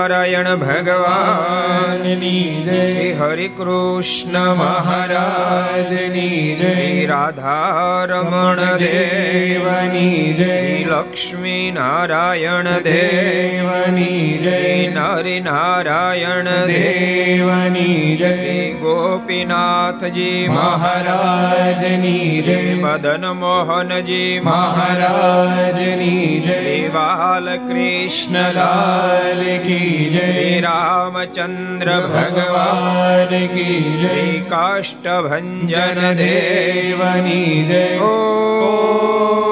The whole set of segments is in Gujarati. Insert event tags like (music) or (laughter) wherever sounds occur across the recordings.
સ્વામિનારાયણ ભગવાનની શ્રી હરિ કૃષ્ણ મહારાજની શ્રી રાધારમણ દેવની શ્રી લક્ષ્મી નારાયણ દેવની શ્રી નરિ નારાયણ દેવની શ્રી ગોપીનાથજી મહારાજની શ્રી મદન મોહનજી મહારાજની શ્રી બાલકૃષ્ણલાલ લાલ કી શ્રી રામચંદ્ર ભગવાન કી શ્રી કાષ્ટભન દેવની જય ઓ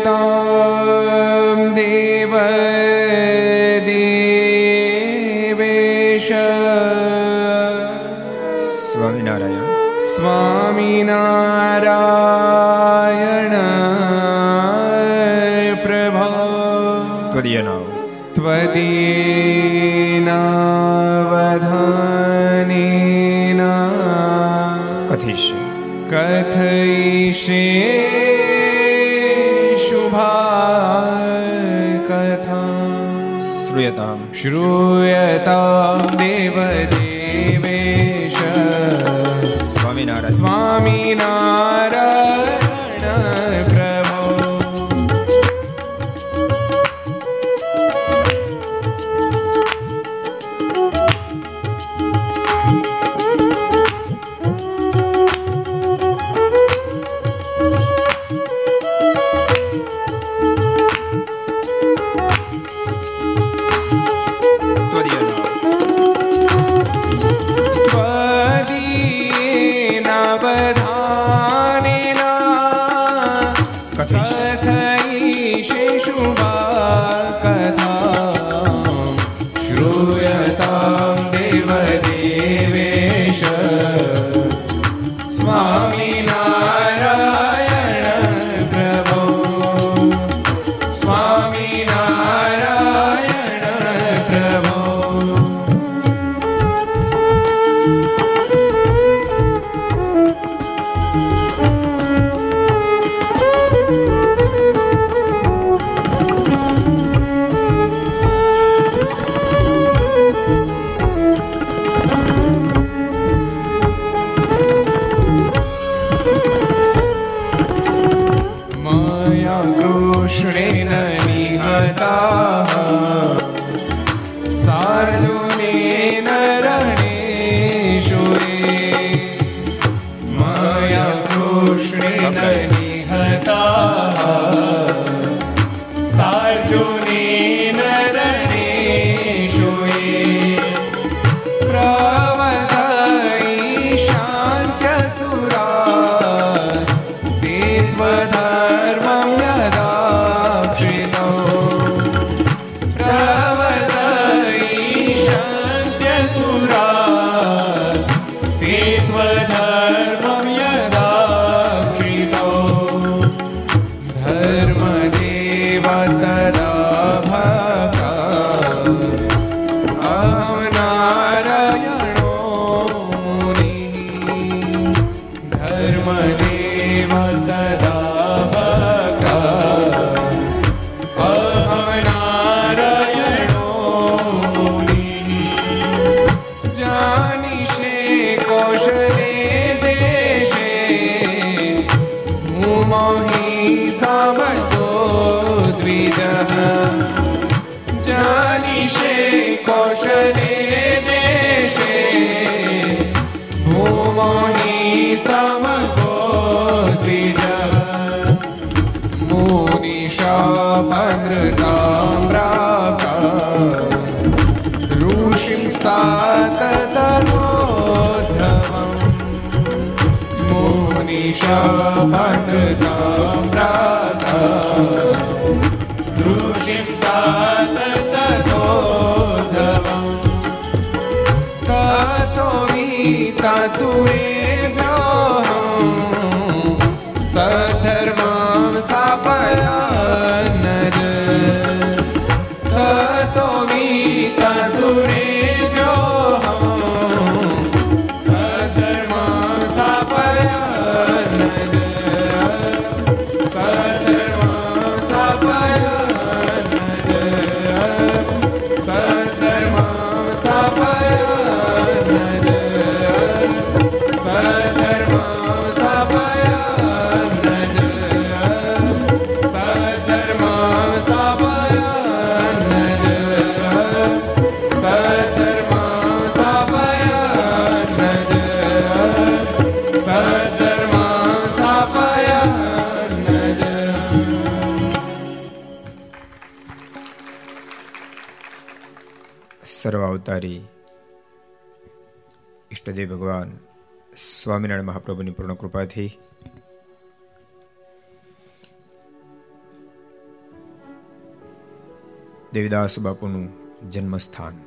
então श्रूयतां सधर्मं स्थापयन्नज અવતારી. ઈષ્ટદેવ ભગવાન સ્વામિનારાયણ મહાપ્રભુની પૂર્ણ કૃપાથી. દેવીદાસ બાપુનું જન્મસ્થાન.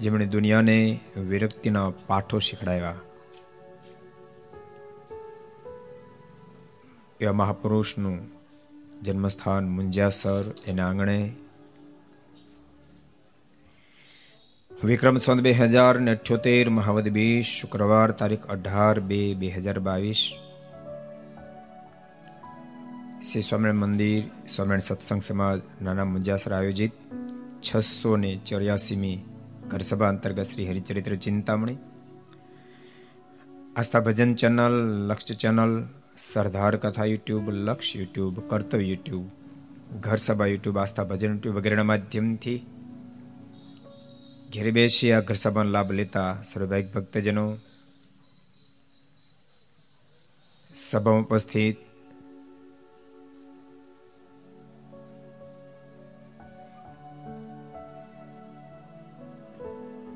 જેમણે દુનિયાને વિરક્તિના પાઠો શીખડાવ્યા. એવા મહાપુરુષનું જન્મસ્થાન મુંજાસર એના આંગણે વિક્રમ સંત બે હજાર ને અઠ્યોતેર મહાવદ બીસ શુક્રવાર તારીખ અઢાર બે બે હજાર બાવીસ શ્રી સ્વામિનારાયણ મંદિર સ્વામિનારાયણ સત્સંગ સમાજ નાના મુંજાસર આયોજિત છસો ને ચોર્યાસીમી ઘરસભા અંતર્ગત શ્રી હરિચરિત્ર ચિંતામણી આસ્થા ભજન ચેનલ લક્ષ્ય ચેનલ સરદાર કથા યુટ્યુબ, લક્ષ યુટ્યુબ, કર્તવ્ય યુટ્યુબ ઘર સભા યુટ્યુબ, આસ્થા ભજન યુટ્યુબ વગેરેના માધ્યમથી ઘેર બેસી આ ઘર સભાનો લાભ લેતા સર્વભાઈક ભક્તજનો સભામાં ઉપસ્થિત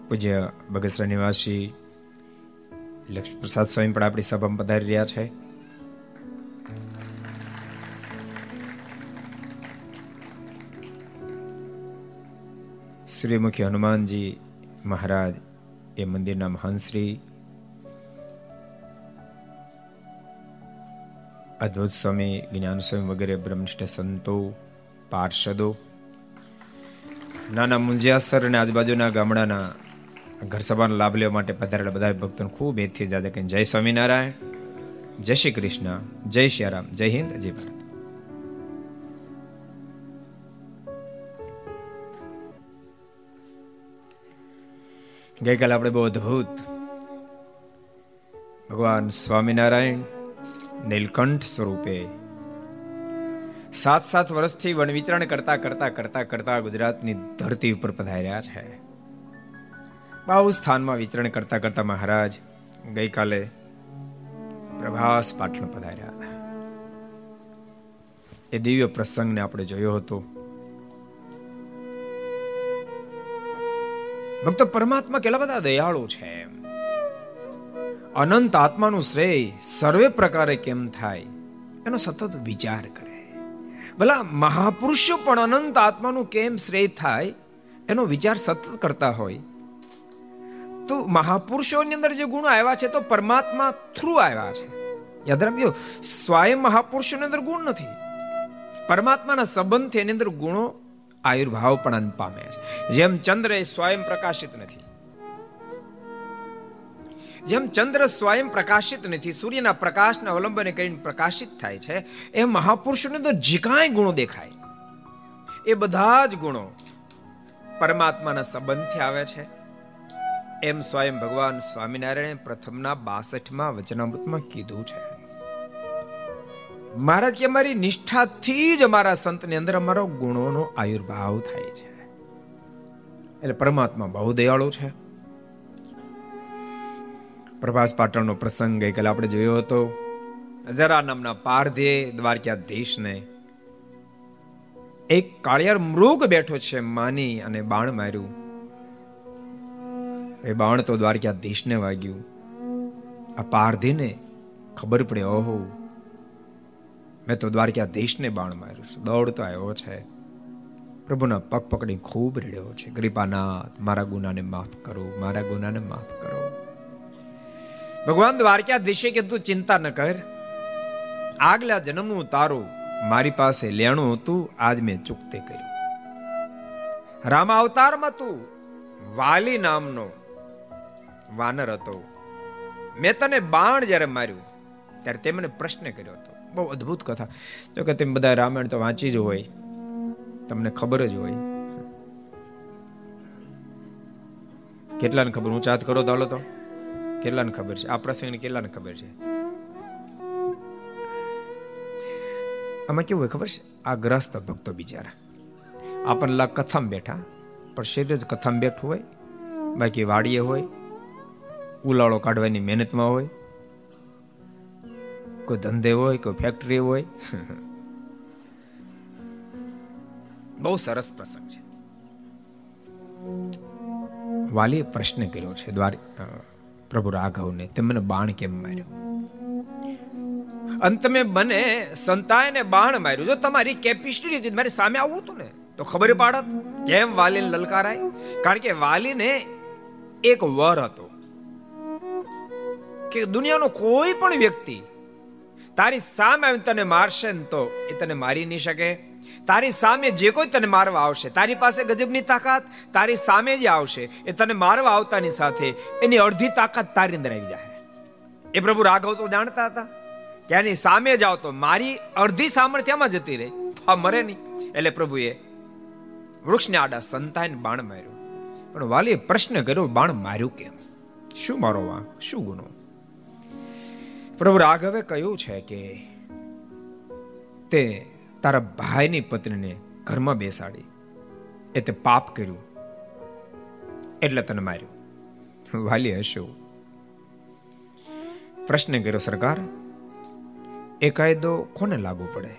પૂજ્ય બગસરા નિવાસી લક્ષ્મી પ્રસાદ સ્વામી પણ આપણી સભામાં પધારી રહ્યા છે. સૂર્યમુખી હનુમાનજી મહારાજ એ મંદિરના મહાનશ્રી અદ્ભુત સ્વામી જ્ઞાન સ્વામી વગેરે બ્રહ્મનિષ્ઠ સંતો પાર્ષદો નાના મુંજિયાસર અને આજુબાજુના ગામડાના ઘર સભાનો લાભ લેવા માટે પધારેલા બધા ભક્તોને ખૂબ એથી જાદે જય સ્વામિનારાયણ જય શ્રી કૃષ્ણ જય શ્રી રામ જય હિન્દ જય ભારત ગઈકાલે આપણે બહુ અદ્ભુત ભગવાન સ્વામિનારાયણ નીલકંઠ સ્વરૂપે સાત સાત વર્ષથી વન વિચરણ કરતા કરતા કરતા કરતા ગુજરાતની ધરતી ઉપર પધાર્યા છે. બહુ સ્થાનમાં વિચરણ કરતા કરતા મહારાજ ગઈકાલે પ્રભાસ પાટણ પધાર્યા. એ દિવ્ય પ્રસંગને આપણે જોયો હતો. ભક્તો પરમાત્મા કેટલા બધા દયાળુ છે. અનંત આત્માનું શ્રેય સર્વે પ્રકારે કેમ થાય, એનો સતત વિચાર કરે. ભલા મહાપુરુષો પણ અનંત આત્માનું કેમ શ્રેય થાય, એનો વિચાર સતત કરતા હોય. તો મહાપુરુષોની અંદર જે ગુણો આવ્યા છે, તો પરમાત્મા થ્રુ આવ્યા છે. યાદ રાખજો, સ્વયં મહાપુરુષોની અંદર ગુણ નથી. પરમાત્માના સંબંધથી એની અંદર ગુણો આયુર્ભાવ પણ પામે છે. જેમ ચંદ્ર એ સ્વયં પ્રકાશિત નથી. જેમ ચંદ્ર સ્વયં પ્રકાશિત નથી, સૂર્યના પ્રકાશને અવલંબને કરીને પ્રકાશિત થાય છે, એ મહાપુરુષોની તો જે કાંઈ ગુણો દેખાય. એ બધા જ ગુણો પરમાત્માના સંબંધથી આવે છે. એમ સ્વયં ભગવાન સ્વામિનારાયણે પ્રથમના બાસઠમાં વચનામૃતમાં કીધું છે. મહારાજ કે અમારી નિષ્ઠાથી જ અમારા સંતની અંદર અમારો ગુણોનો આયુર્ભાવ થાય છે. એટલે પરમાત્મા બહુ દયાળુ છે. પ્રભાસ પાટણનો પ્રસંગ ગઈકાલે આપણે જોયો હતો. જરા નામના પારધે દ્વારકાધીશને એક કાળિયાર મૃગ બેઠો છે માની અને બાણ માર્યું. એ બાણ તો દ્વારકાધીશને વાગ્યું. આ પારધીને ખબર પડે, ઓહો મેં તો દ્વારકાધીશને બાણ માર્યું છે. દોડતો આવ્યો છે. પ્રભુના પગ પકડી ખૂબ રેડ્યો છે. કૃપાનાથ, મારા ગુનાને માફ કરો, મારા ગુનાને માફ કરો. ભગવાન દ્વારકાધીશે તું ચિંતા ન કર. આગલા જન્મનું તારું મારી પાસે લેણું હતું, આજ મેં ચૂકતે કર્યું. રામ અવતારમાં તું વાલી નામનો વાનર હતો. મેં તને બાણ જ્યારે માર્યું, ત્યારે તે મને પ્રશ્ન કર્યો હતો. બહુ અદ્ભુત કથા. જો કે તમે બધા રામાયણ તો વાંચી જ હોય. તમને ખબર જ હોય. કેટલાને ખબર? હું ચાત કરો તો તો. કેટલાને ખબર છે? આ પ્રસંગની કેટલાને ખબર છે? આમાં કેવું હોય ખબર છે? આ ગ્રસ્ત ભક્તો બિચારા. આપણને લાગ કથામાં બેઠા. પણ શરીર જ કથામાં બેઠું હોય. બાકી વાડીએ હોય. ઉલાળો કાઢવાની મહેનતમાં હોય. કોઈ ધંધે હોય, કોઈ ફેક્ટરી હોય. બહુ સરસ પ્રસંગ છે. વાલીએ પ્રશ્ન કર્યો છે, દ્વાર પ્રભુ રાઘવને તેમને બાણ કેમ માર્યો? અંત મેં બને સંતાયને બાણ માર્યું. જો તમારી કેપેસિટી મારી સામે આવવું હતું ને, તો ખબર પાડત કેમ વાલીને લલકારાય? કારણ કે વાલીને એક વર હતો કે દુનિયાનો કોઈ પણ વ્યક્તિ તારી સામે તને મારશે ને તો એ તને મારી નહીં શકે. તારી સામે જે કોઈ તને મારવા આવશે, તારી પાસે ગજબની તાકાત, તારી સામે જે આવશે, એ તને મારવા આવતાની સાથે એની અડધી તાકાત તારી અંદર આવી જાય એ પ્રભુ રાઘવ તો જાણતા હતા કે આની સામે જાઓ તો મારી અડધી સામર્થ્યમાં જતી રહે? આ મરે નહીં. એટલે પ્રભુએ વૃક્ષને આડા સંતાઈને બાણ માર્યું. પણ વાલીએ પ્રશ્ન કર્યો, બાણ માર્યું કેમ? શું મારો વાંક? શું ગુનો? પ્રભુ રાઘવે કહ્યું છે કે તે તારા ભાઈની પત્નીને ઘરમાં બેસાડી. એ તે પાપ કર્યું. એટલે તને માર્યું. વાલી હશો. પ્રશ્ન કર્યો, સરકાર એ કાયદો કોને લાગુ પડે?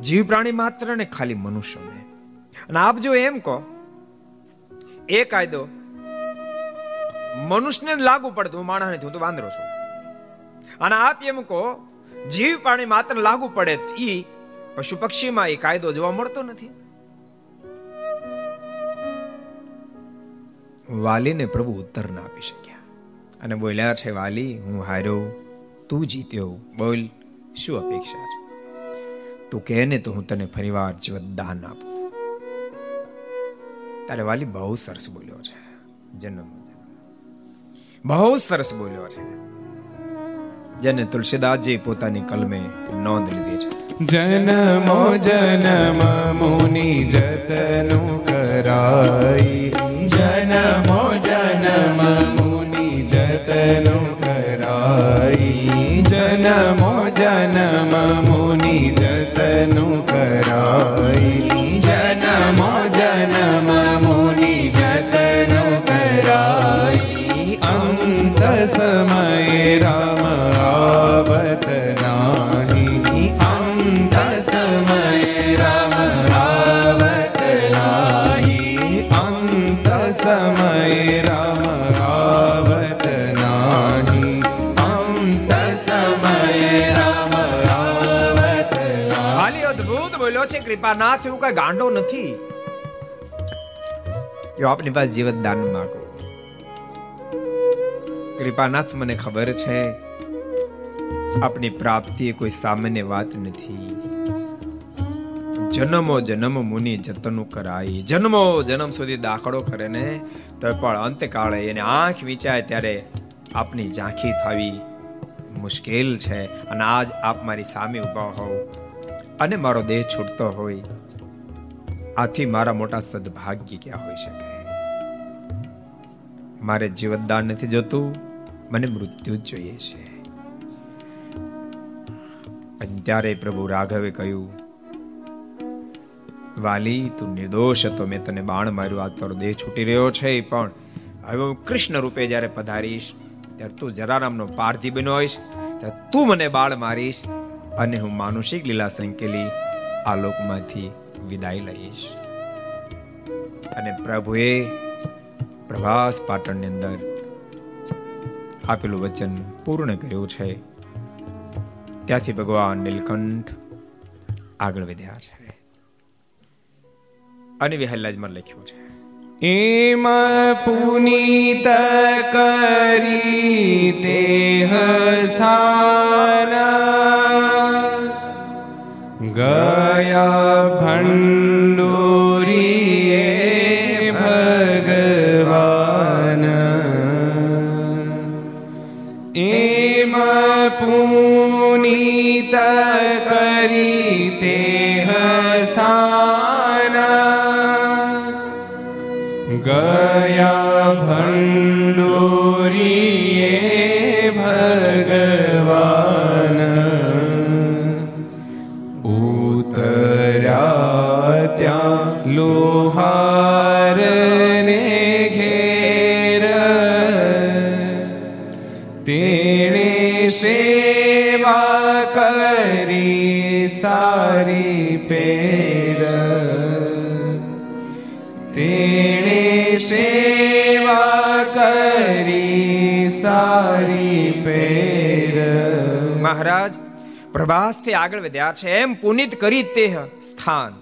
જીવ પ્રાણી માત્ર ને ખાલી મનુષ્યોને. અને આપ જો એમ કહો એ કાયદો મનુષ્યને લાગુ પડતું, હું માણસ નથી હું તો વાંદરો છું. અને આપ એમ કહો, જીવ પ્રાણી માત્ર લાગુ પડે ઈ, પશુ પક્ષીમાં એ કાયદો જોવા મળતો નથી. વાલીને પ્રભુ ઉત્તર ના આપી શક્યા. અને બોલ્યા છે, વાલી, હું હાર્યો, તું જીત્યો. બોલ, શું અપેક્ષા છે? તું કહે ને તો હું તને ફરીવાર જીવત દાન આપું. તારે વાલી બહુ સરસ બોલ્યો છે. જન્મ બહુ સરસ બોલ્યો છે. જેને તુલસીદાસજી પોતાની કલમે નોંધ લીધી છે. જનમો, જનમ, મુનિ જતનું કરાઈ. જનમો, જનમ, મુનિ જતનું કરાઈ. જનમો, જનમ, મુનિ જતનું કરાઈ. જનમ સમયે રામ આવત નાહી અંત સમયે રામ આવત નાહી અંત સમયે રામ આવત નાહી અંત સમયે રામ આવત નાહી વાલી અદ્ભુત બોલ્યો છે, કૃપાનાથ, એવું કઈ ગાંડો નથી. જો આપની પાસે જીવન દાન માંગો. કૃપાનાથ, મને ખબર છે આપની પ્રાપ્તિ કોઈ સામાન્ય વાત નથી. જન્મો જન્મ મુનિ જતનું કરાય. જન્મો જન્મ સુધી દાખલો કરે ને, તો પણ અંતકાળે એને આંખ વિચાય ત્યારે આપની ઝાંખી થવી મુશ્કેલ છે. અને આજ આપ મારી સામે ઊભા હોવ અને મારો દેહ છૂટતો હોય. આથી મારા મોટા સદભાગ્ય ક્યાં હોઈ શકે? મારે જીવતદાન નથી જોતું. મને મૃત્યુ જ જોઈએ છે. અને પ્રભુ રાઘવે કહ્યું, વાલી, તું નિર્દોષ હતો. મેં તને બાણ માર્યું. આ તારો દેહ છૂટી રહ્યો છે. પણ હવે હું કૃષ્ણ રૂપે જ્યારે પધારીશ, ત્યારે તું જરારામનો પાર્થિવ બન્યો હોઈશ. ત્યારે તું મને બાળ મારીશ અને હું માનુષિક લીલા સંકેલી આ લોકમાંથી વિદાય લઈશ. અને પ્રભુએ પ્રભાસ પાટણની અંદર આપેલું વચન પૂર્ણ કર્યું છે. ત્યાંથી ભગવાન નીલકંઠ આગળ વધ્યા છે. અને વિહલ્લાજમાં લખ્યું છે, એમ પુનીત કરી તેહ સ્થાન. ગયા ભંડોરીએ સારી પેર. મહારાજ, પ્રભાસથી આગળ વધ્યા છે. એમ પુનિત કરી તે સ્થાન.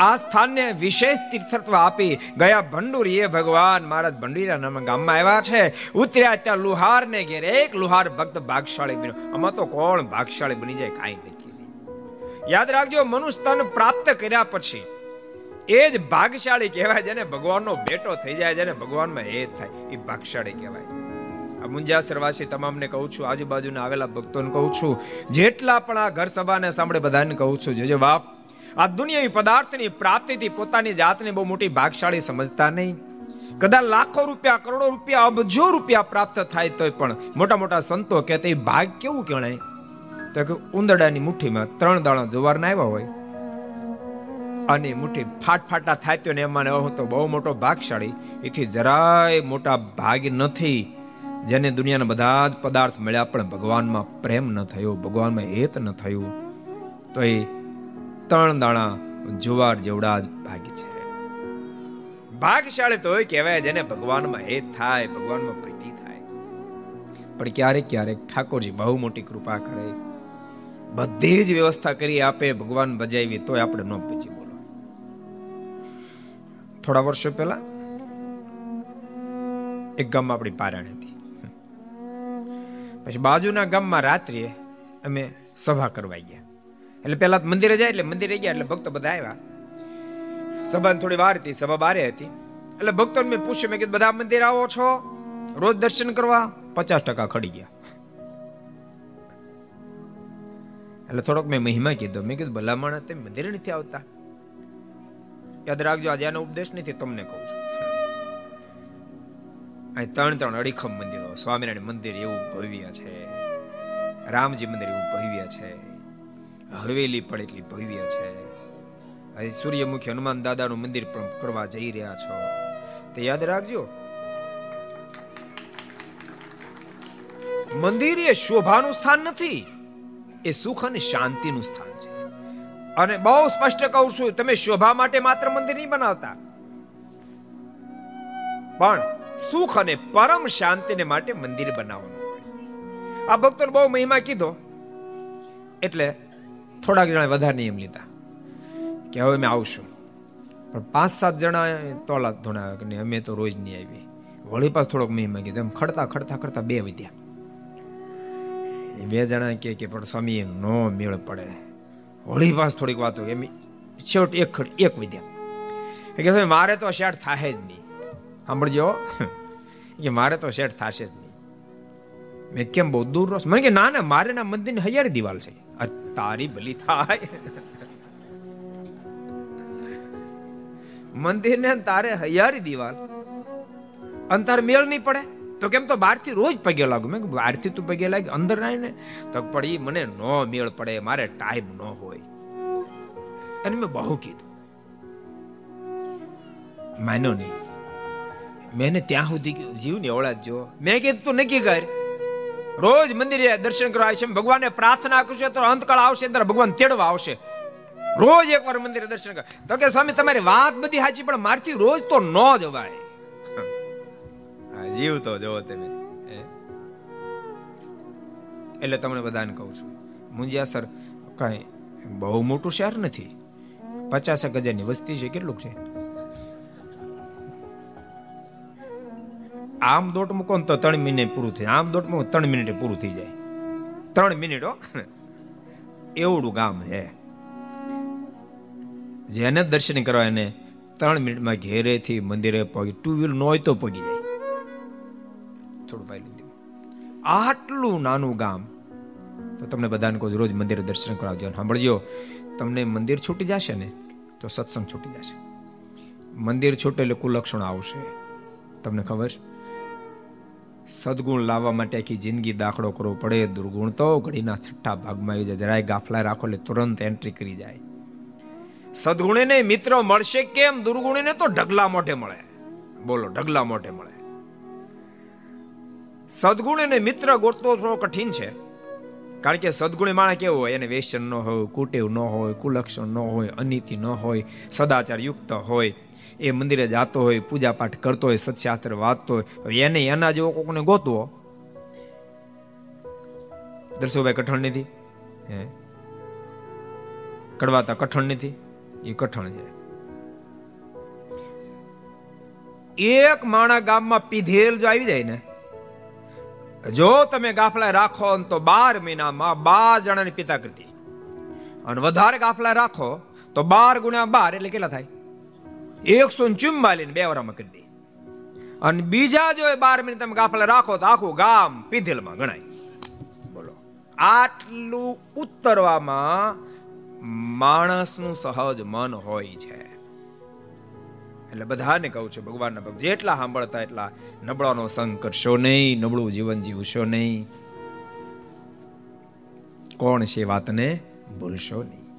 આ સ્થાનને વિશેષ તીર્થત્વ આપી ગયા ભંડુરીએ ભગવાન મહારાજ ભંડુરીયા નામના ગામમાં આવ્યા છે. ઉતર્યા ત્યાં લુહાર ને ઘેર એક લુહાર ભક્ત ભાગશાળી બન્યો. આમાં તો કોણ ભાગશાળી બની જાય કાંઈ નથી. યાદ રાખજો મનુસ્તન પ્રાપ્ત કર્યા પછી એ જ ભાગશાળી કહેવાય જેને ભગવાનનો બેટો થઈ જાય, જેને ભગવાનમાં હેત થાય. એ ભાગશાળી કહેવાય. આ મુંજાસરવાસી તમામને કહું છું, આજુબાજુના આવેલા ભક્તોને કહું છું, જેટલા પણ આ ઘર સભાને સાંભળે બધાને કહું છું, જોજો બાપ, આ દુનિયાવી પદાર્થની પ્રાપ્તિથી પોતાની જાતને બહુ મોટી ભાગશાળી સમજતા નહીં. કદાચ લાખો રૂપિયા, કરોડો રૂપિયા, અબજો રૂપિયા પ્રાપ્ત થાય તોય પણ મોટા મોટા સંતો કે એ ભાગ કેવું કહેવાય તો કે ઉંદરડાની મુઠ્ઠીમાં ત્રણ દાણા જુવારના આવ્યા હોય. અને મુઠ્ઠી ફાટફાટા થાય તો ને એમાં હું તો બહુ મોટો ભાગશાળી. એથી જરાય મોટા ભાગ નથી. જેને દુનિયાના બધા જ પદાર્થ મળ્યા પણ ભગવાનમાં પ્રેમ ન થયો, ભગવાનમાં હેત ન થયું, તો એ ત્રણ દાણા જુવાર જેવડા જ ભાગ્ય છે. ભાગશાળી તો કહેવાય જેને ભગવાનમાં હેત થાય, ભગવાનમાં પ્રીતિ થાય. પણ ક્યારેક ક્યારેક ઠાકોરજી બહુ મોટી કૃપા કરે, બધી જ વ્યવસ્થા કરી આપે, ભગવાન બજાવી તોય આપણે ન પૂછી બોલો. થોડા વર્ષો પહેલા એક ગામમાં આપણી પારાયણ હતી. પછી બાજુના ગામમાં રાત્રિએ અમે સભા કરવા ગયા. એટલે પહેલા મંદિરે જાય, એટલે મંદિરે ગયા, એટલે ભક્તો બધા આવ્યા. સભા થોડી વાર હતી, સભા બારે હતી. એટલે ભક્તોને મેં પૂછ્યું, મેં કીધું, બધા મંદિર આવો છો? રોજ દર્શન કરવા? પચાસ ટકા ખડી ગયા. એટલે થોડોક મેં મહિમા કીધો. મેં કીધું, ભલામણ તમે મંદિરે નથી આવતા. યાદ રાખજો, આજે આનો ઉપદેશ નથી, તમને કહું છું. અહીં ત્રણ ત્રણ અડીખમ મંદિરો. સ્વામિનારાયણ મંદિર એવું ભવ્ય છે. રામજી મંદિર એવું ભવ્ય છે. હવેલી પણ એટલી ભવ્ય છે. અહીં સૂર્યમુખી હનુમાન દાદાનું મંદિર પણ કરવા જઈ રહ્યા છો. તે યાદ રાખજો. મંદિર એ શોભાનું સ્થાન નથી. એ સુખ અને શાંતિનું સ્થાન છે. અને બહુ સ્પષ્ટ કહું છું, તમે શોભા માટે માત્ર મંદિર નહીં બનાવતા. પણ સુખ અને પરમ શાંતિને માટે મંદિર બનાવવાનું આ ભક્તોને બહુ મહિમા કીધો. એટલે થોડાક જણા વધારે નિયમ લીધા કે હવે અમે આવશું. પણ પાંચ સાત જણા તોલા ધોણા કે અમે તો રોજ નહીં આવી વળી પાસ થોડોક મહિમા કીધો. એમ ખડતા ખડતા ખડતા બે વધ્યા. બે જણા કે કે, પણ સ્વામી નો મેળ પડે. વળી પાસ થોડીક વાતો એમ છેવટ એક ખડ એક વધ્યા. કે મારે તો શેઠ થાય જ નહીં. સાંભળજો. કે મારે તો શેઠ થશે જ નહીં. મેં કેમ બહુ દૂર રહો મને કે ના ના, મારે ના મંદિરની હૈયારી દિવાલ છે. તારી ભલી થાય. મંદિરને તારે હૈયારી દિવાલ. અંતર મેળ નહીં પડે. તો કેમ તો બહારથી રોજ પગે લાગુ? મેં બહારથી તું પગે લાગે, અંદર ના ને તો પડી મને નો મેળ પડે, મારે ટાઈમ ન હોય. અને મેં બહુ કીધું. માન્યો નહીં. મેં ત્યાં સુધી જીવ ને ઓળા જો મેં કીધું, તું નક્કી કર. રોજ મંદિરે દર્શન કરવા આવશે ભગવાનને પ્રાર્થના કરશે તો અંતકાળ આવશે, અંદર ભગવાન તેડવા આવશે. રોજ એકવાર મંદિરે દર્શન કર. તો કે, સ્વામી, તમારી વાત બધી સાચી, પણ મારથી રોજ તો ન જવાય. જીવ તો જવો તમે. એટલે તમને બધાને કહું છું. મુંજિયા સર, કઈ બહુ મોટું શહેર નથી? પચાસેક હજારની વસ્તી છે કેટલું છે? આમ દોટ મૂકો તો ત્રણ મિનિટ પૂરું થાય. આમ દોટ મૂકો ત્રણ મિનિટે પૂરું થઈ જાય. ત્રણ મિનિટ, હો. એવડું ગામ છે. જેને દર્શન કરવા એને ત્રણ મિનિટમાં ઘેરેથી મંદિરે પગી. ટુ વ્હીલ ન હોય તો પગી જાય. થોડું પાઈ લીધું આટલું નાનું ગામ. તો તમને બધાને કોઈ રોજ મંદિરે દર્શન કરાવજો સાંભળજો. તમને મંદિર છૂટી જશે ને, તો સત્સંગ છૂટી જશે. મંદિર છૂટે એટલે કુલક્ષણ આવશે. તમને ખબર? સદગુણ લાવવા માટે આખી જિંદગી દાખલો કરવો પડે. દુર્ગુણ તો ઘડીના છઠ્ઠા ભાગમાં આવી જાય. જરાય ગાફલા રાખો એટલે તુરંત એન્ટ્રી કરી જાય. સદગુણીને મિત્ર મળશે કેમ? દુર્ગુણીને તો ઢગલા મોઢે મળે. બોલો, ઢગલા મોઢે મળે. સદગુણ અને મિત્ર ગોતવો થોડો કઠિન છે. કારણ કે સદગુણી માણસ કેવો હોય? એને વેસન ન હોય, કુટેવ ન હોય, કુલક્ષણ ન હોય, અનિતિ ન હોય, સદાચાર યુક્ત હોય. એ મંદિરે જતો હોય પૂજા પાઠ કરતો હોય સત્શાસ્ત્ર વાંચતો હોય એને એના જેવો કોકને ગોતવો. દર્શોભાઈ કઠણ નથી. હે? કડવાતા કઠણ નથી. એ કઠણ છે. એક માણા ગામમાં પીધેલ જો આવી જાય ને, જો તમે ગાફલા રાખો તો બાર મહિનામાં બાર જણાની પિતા કરતી. અને વધારે ગાફલા રાખો તો બાર ગુણ્યા બાર એટલે કેટલા થાય? એકસો ચુમ્માલીને બે વરામાં કરી દે. અને બીજા જો બાર મિનિટ તમે ગાફલા રાખો તો આખું ગામ પીધેલમાં ગણાય. બોલો. આટલું ઉતરવામાં માણસનું સહજ મન હોય છે. એટલે બધાને કહું છું, ભગવાનના ભક્ત, જેટલા સાંભળતા એટલા નબળાનો સંગ કરશો નહીં, નબળું જીવન જીવશો નહીં. કોણ છે વાતને ભૂલશો નહીં.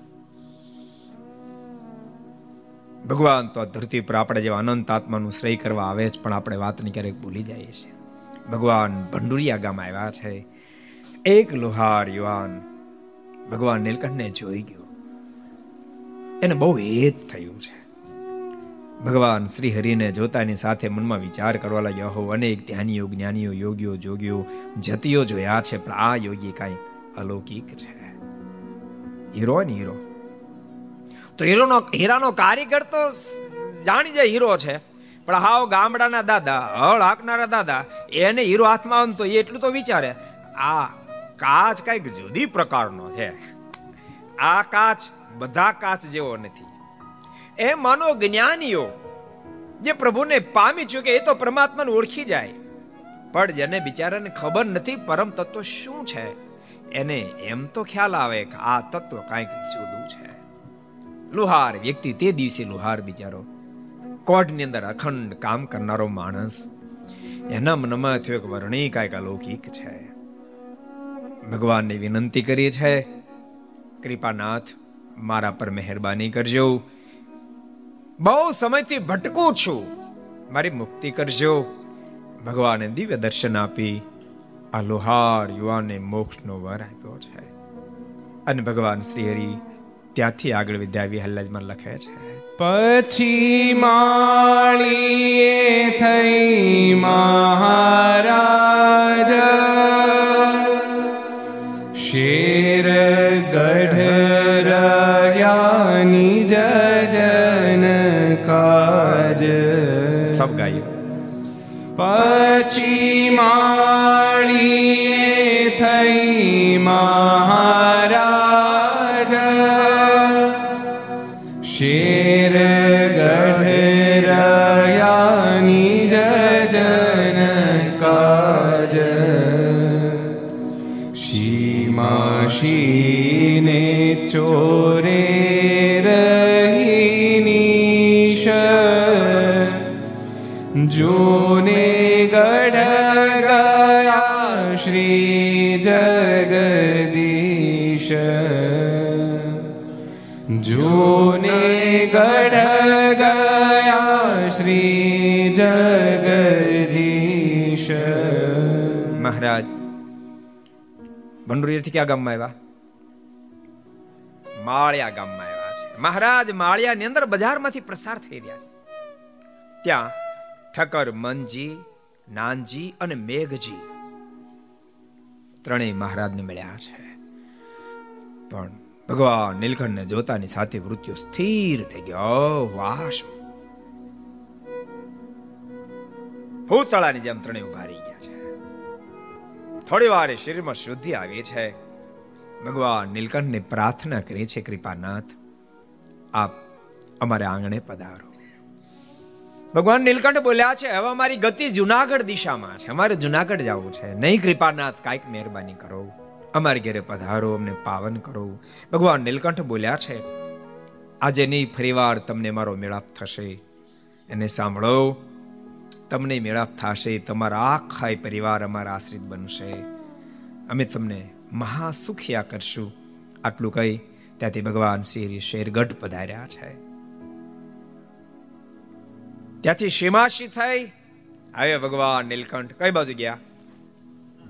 ભગવાન તો આ ધરતી પર આપણે જેવા અનંત આત્માનું શ્રેય કરવા આવે જ, પણ આપણે વાતને ક્યારેક ભૂલી જઈએ છીએ. ભગવાન ભંડુરિયા ગામ આવ્યા છે. એક લોહાર યુવાન ભગવાન નીલકંઠને જોઈ ગયો. એને બહુ હેત થયું છે. ભગવાન શ્રી હરિને જોતાની સાથે મનમાં વિચાર કરવા લાગ્યો, હો, અનેક ધ્યાનીઓ, જ્ઞાનીઓ, યોગીઓ, જોગીઓ, જતીઓ જોયા છે, પણ આ યોગી કાંઈ અલૌકિક છે. હીરો ને હીરો તો હીરોનો હીરાનો કારીગર તો જાણી જાય હીરો છે. પણ હાવ ગામડાના દાદા, હળ હાંકનારા દાદા, એને હીરો હાથમાં આવે તો એટલું તો વિચારે, આ કાચ કંઈક જુદી પ્રકારનો છે. આ કાચ બધા કાચ જેવો નથી. એ માનો જ્ઞાનીઓ જે પ્રભુને પામી ચૂકે એ તો પરમાત્માને ઓળખી જાય. પણ જેને બિચારાને ખબર નથી પરમ તત્વ શું છે, એને એમ તો ખ્યાલ આવે કે આ તત્વ કાંઈક જુદું લુહાર વ્યક્તિ તે દિવસે લુહાર બિચારો કોર્ટની અંદર અખંડ કામ કરનારો માણસ. એના મનમાં થયો કે વર્ણી કાંઈક અલૌકિક છે. ભગવાનને વિનંતી કરી છે, કૃપાનાથ, મારા પર મહેરબાની કરજો. બહુ સમયથી ભટકું છું. મારી મુક્તિ કરજો. ભગવાને દિવ્ય દર્શન આપી આ લોહાર યુવાને મોક્ષનો વર આપ્યો છે. અને ભગવાન શ્રી હરિ ત્યાંથી આગળ વિદ્યા વિહલ્લાજમાં લખે છે. પછી માળીએ થઈ મહારાજ. શેર ગઢ રહ્યાની જન કાજ. સબ ગાયું. પછી માળીએ જોને ગઢ ગયા શ્રી જગદીશ. મહારાજ ભંડુરીથી ક્યાં ગામમાં આવ્યા? માળિયા ગામમાં આવ્યા છે. મહારાજ, માળિયાની અંદર બજારમાંથી પ્રસાર થઈ રહ્યા છે. ત્યાં ઠક્કર મનજી નાનજી અને મેઘજી ત્રણેય મહારાજને મળ્યા છે. પણ ભગવાન નીલકંઠને જોતાની સાથે મૃત્યુ સ્થિર થઈ ગયો વાસ ભૂતળાની જેમ ત્રણે ઊભા રહી ગયા છે. થોડી વાર શરીરમાં શુદ્ધિ આવી છે. ભગવાન નીલકંઠને પ્રાર્થના કરી છે, કૃપાનાથ, આપ અમારે આંગણે પધારો. ભગવાન નીલકંઠ બોલ્યા છે, હવે અમારી ગતિ જુનાગઢ દિશામાં છે. અમારે જુનાગઢ જવું છે. નહીં, કૃપાનાથ, કાંઈક મહેરબાની કરો. અમારી ઘરે પધારો, અમને પાવન કરો. ભગવાન નીલકંઠ બોલ્યા છે, આજે નહીં, ફરીવાર તમને મારો મેળાપ થશે. એને સાંભળો, તમને મેળાપ થશે, તમારા આખા પરિવાર અમારા આશ્રિત બનશે. અમે તમને મહાસુખિયા કરશું. આટલું કહી ત્યાંથી ભગવાન શ્રી શેરગઢ પધાર્યા છે. ત્યાંથી સીમાશી થઈ આવ્યા ભગવાન નીલકંઠ. કઈ બાજુ ગયા?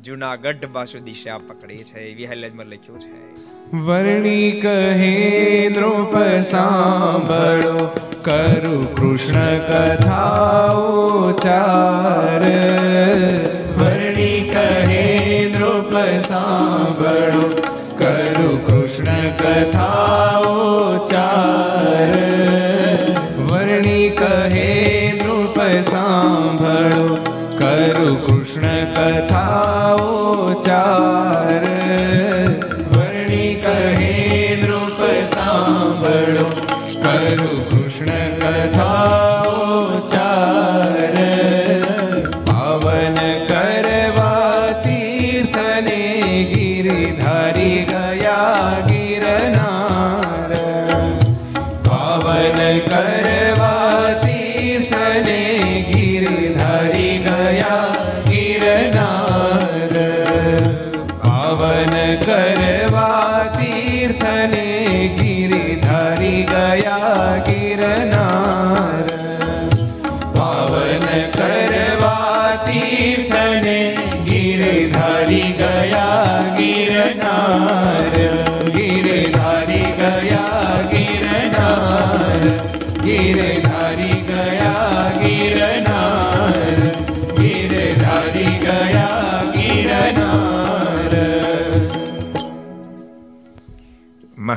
જુનાગઢ સુધી દિશા પકડી છે? વિહલજમાં લખ્યું છે. વર્ણી કહે દ્રુપ સાંભળો, કરુ કૃષ્ણ કથાઓ ચાર. વર્ણી કહે દ્રુપ સાંભળો, કરુ કૃષ્ણ કથાઓ ચાર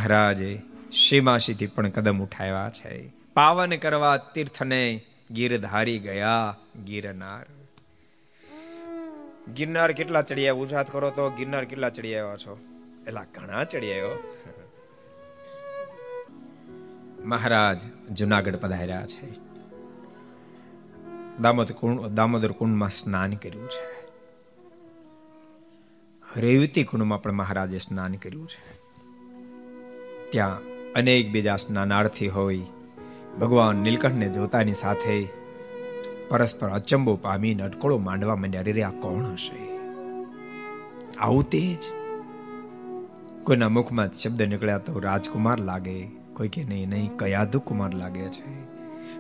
મહારાજે સીમાશીથી પણ કદમ ઉઠાવ્યા છે. પાવન કરવા તીર્થને ગીરધારી ગયા ગિરનાર. ગિરનાર કેટલા ચડી આવ્યા ગુજરાત કરો તો ગિરનાર કેટલા ચડી આવ્યા છો? એલા, ઘણા ચડી આવ્યો મહારાજ જુનાગઢ પધાર્યા છે. દામોદર કુંડ, દામોદર કુંડમાં સ્નાન કર્યું છે. રેવતી કુંડમાં પણ મહારાજે સ્નાન કર્યું છે. ત્યાં અનેક બીજા સ્નાનાર્થી હોય. ભગવાન નીલકંઠને જોતાની સાથે પરસ્પર અચંબો પામીને અટકળો માંડવા માંડ્યા રે આ કોણ હશે? આવું તેજ કોઈના મુખમાં શબ્દ નીકળ્યા તો રાજકુમાર લાગે, કોઈ કે નહીં નહીં કયાધુ કુમાર લાગે છે.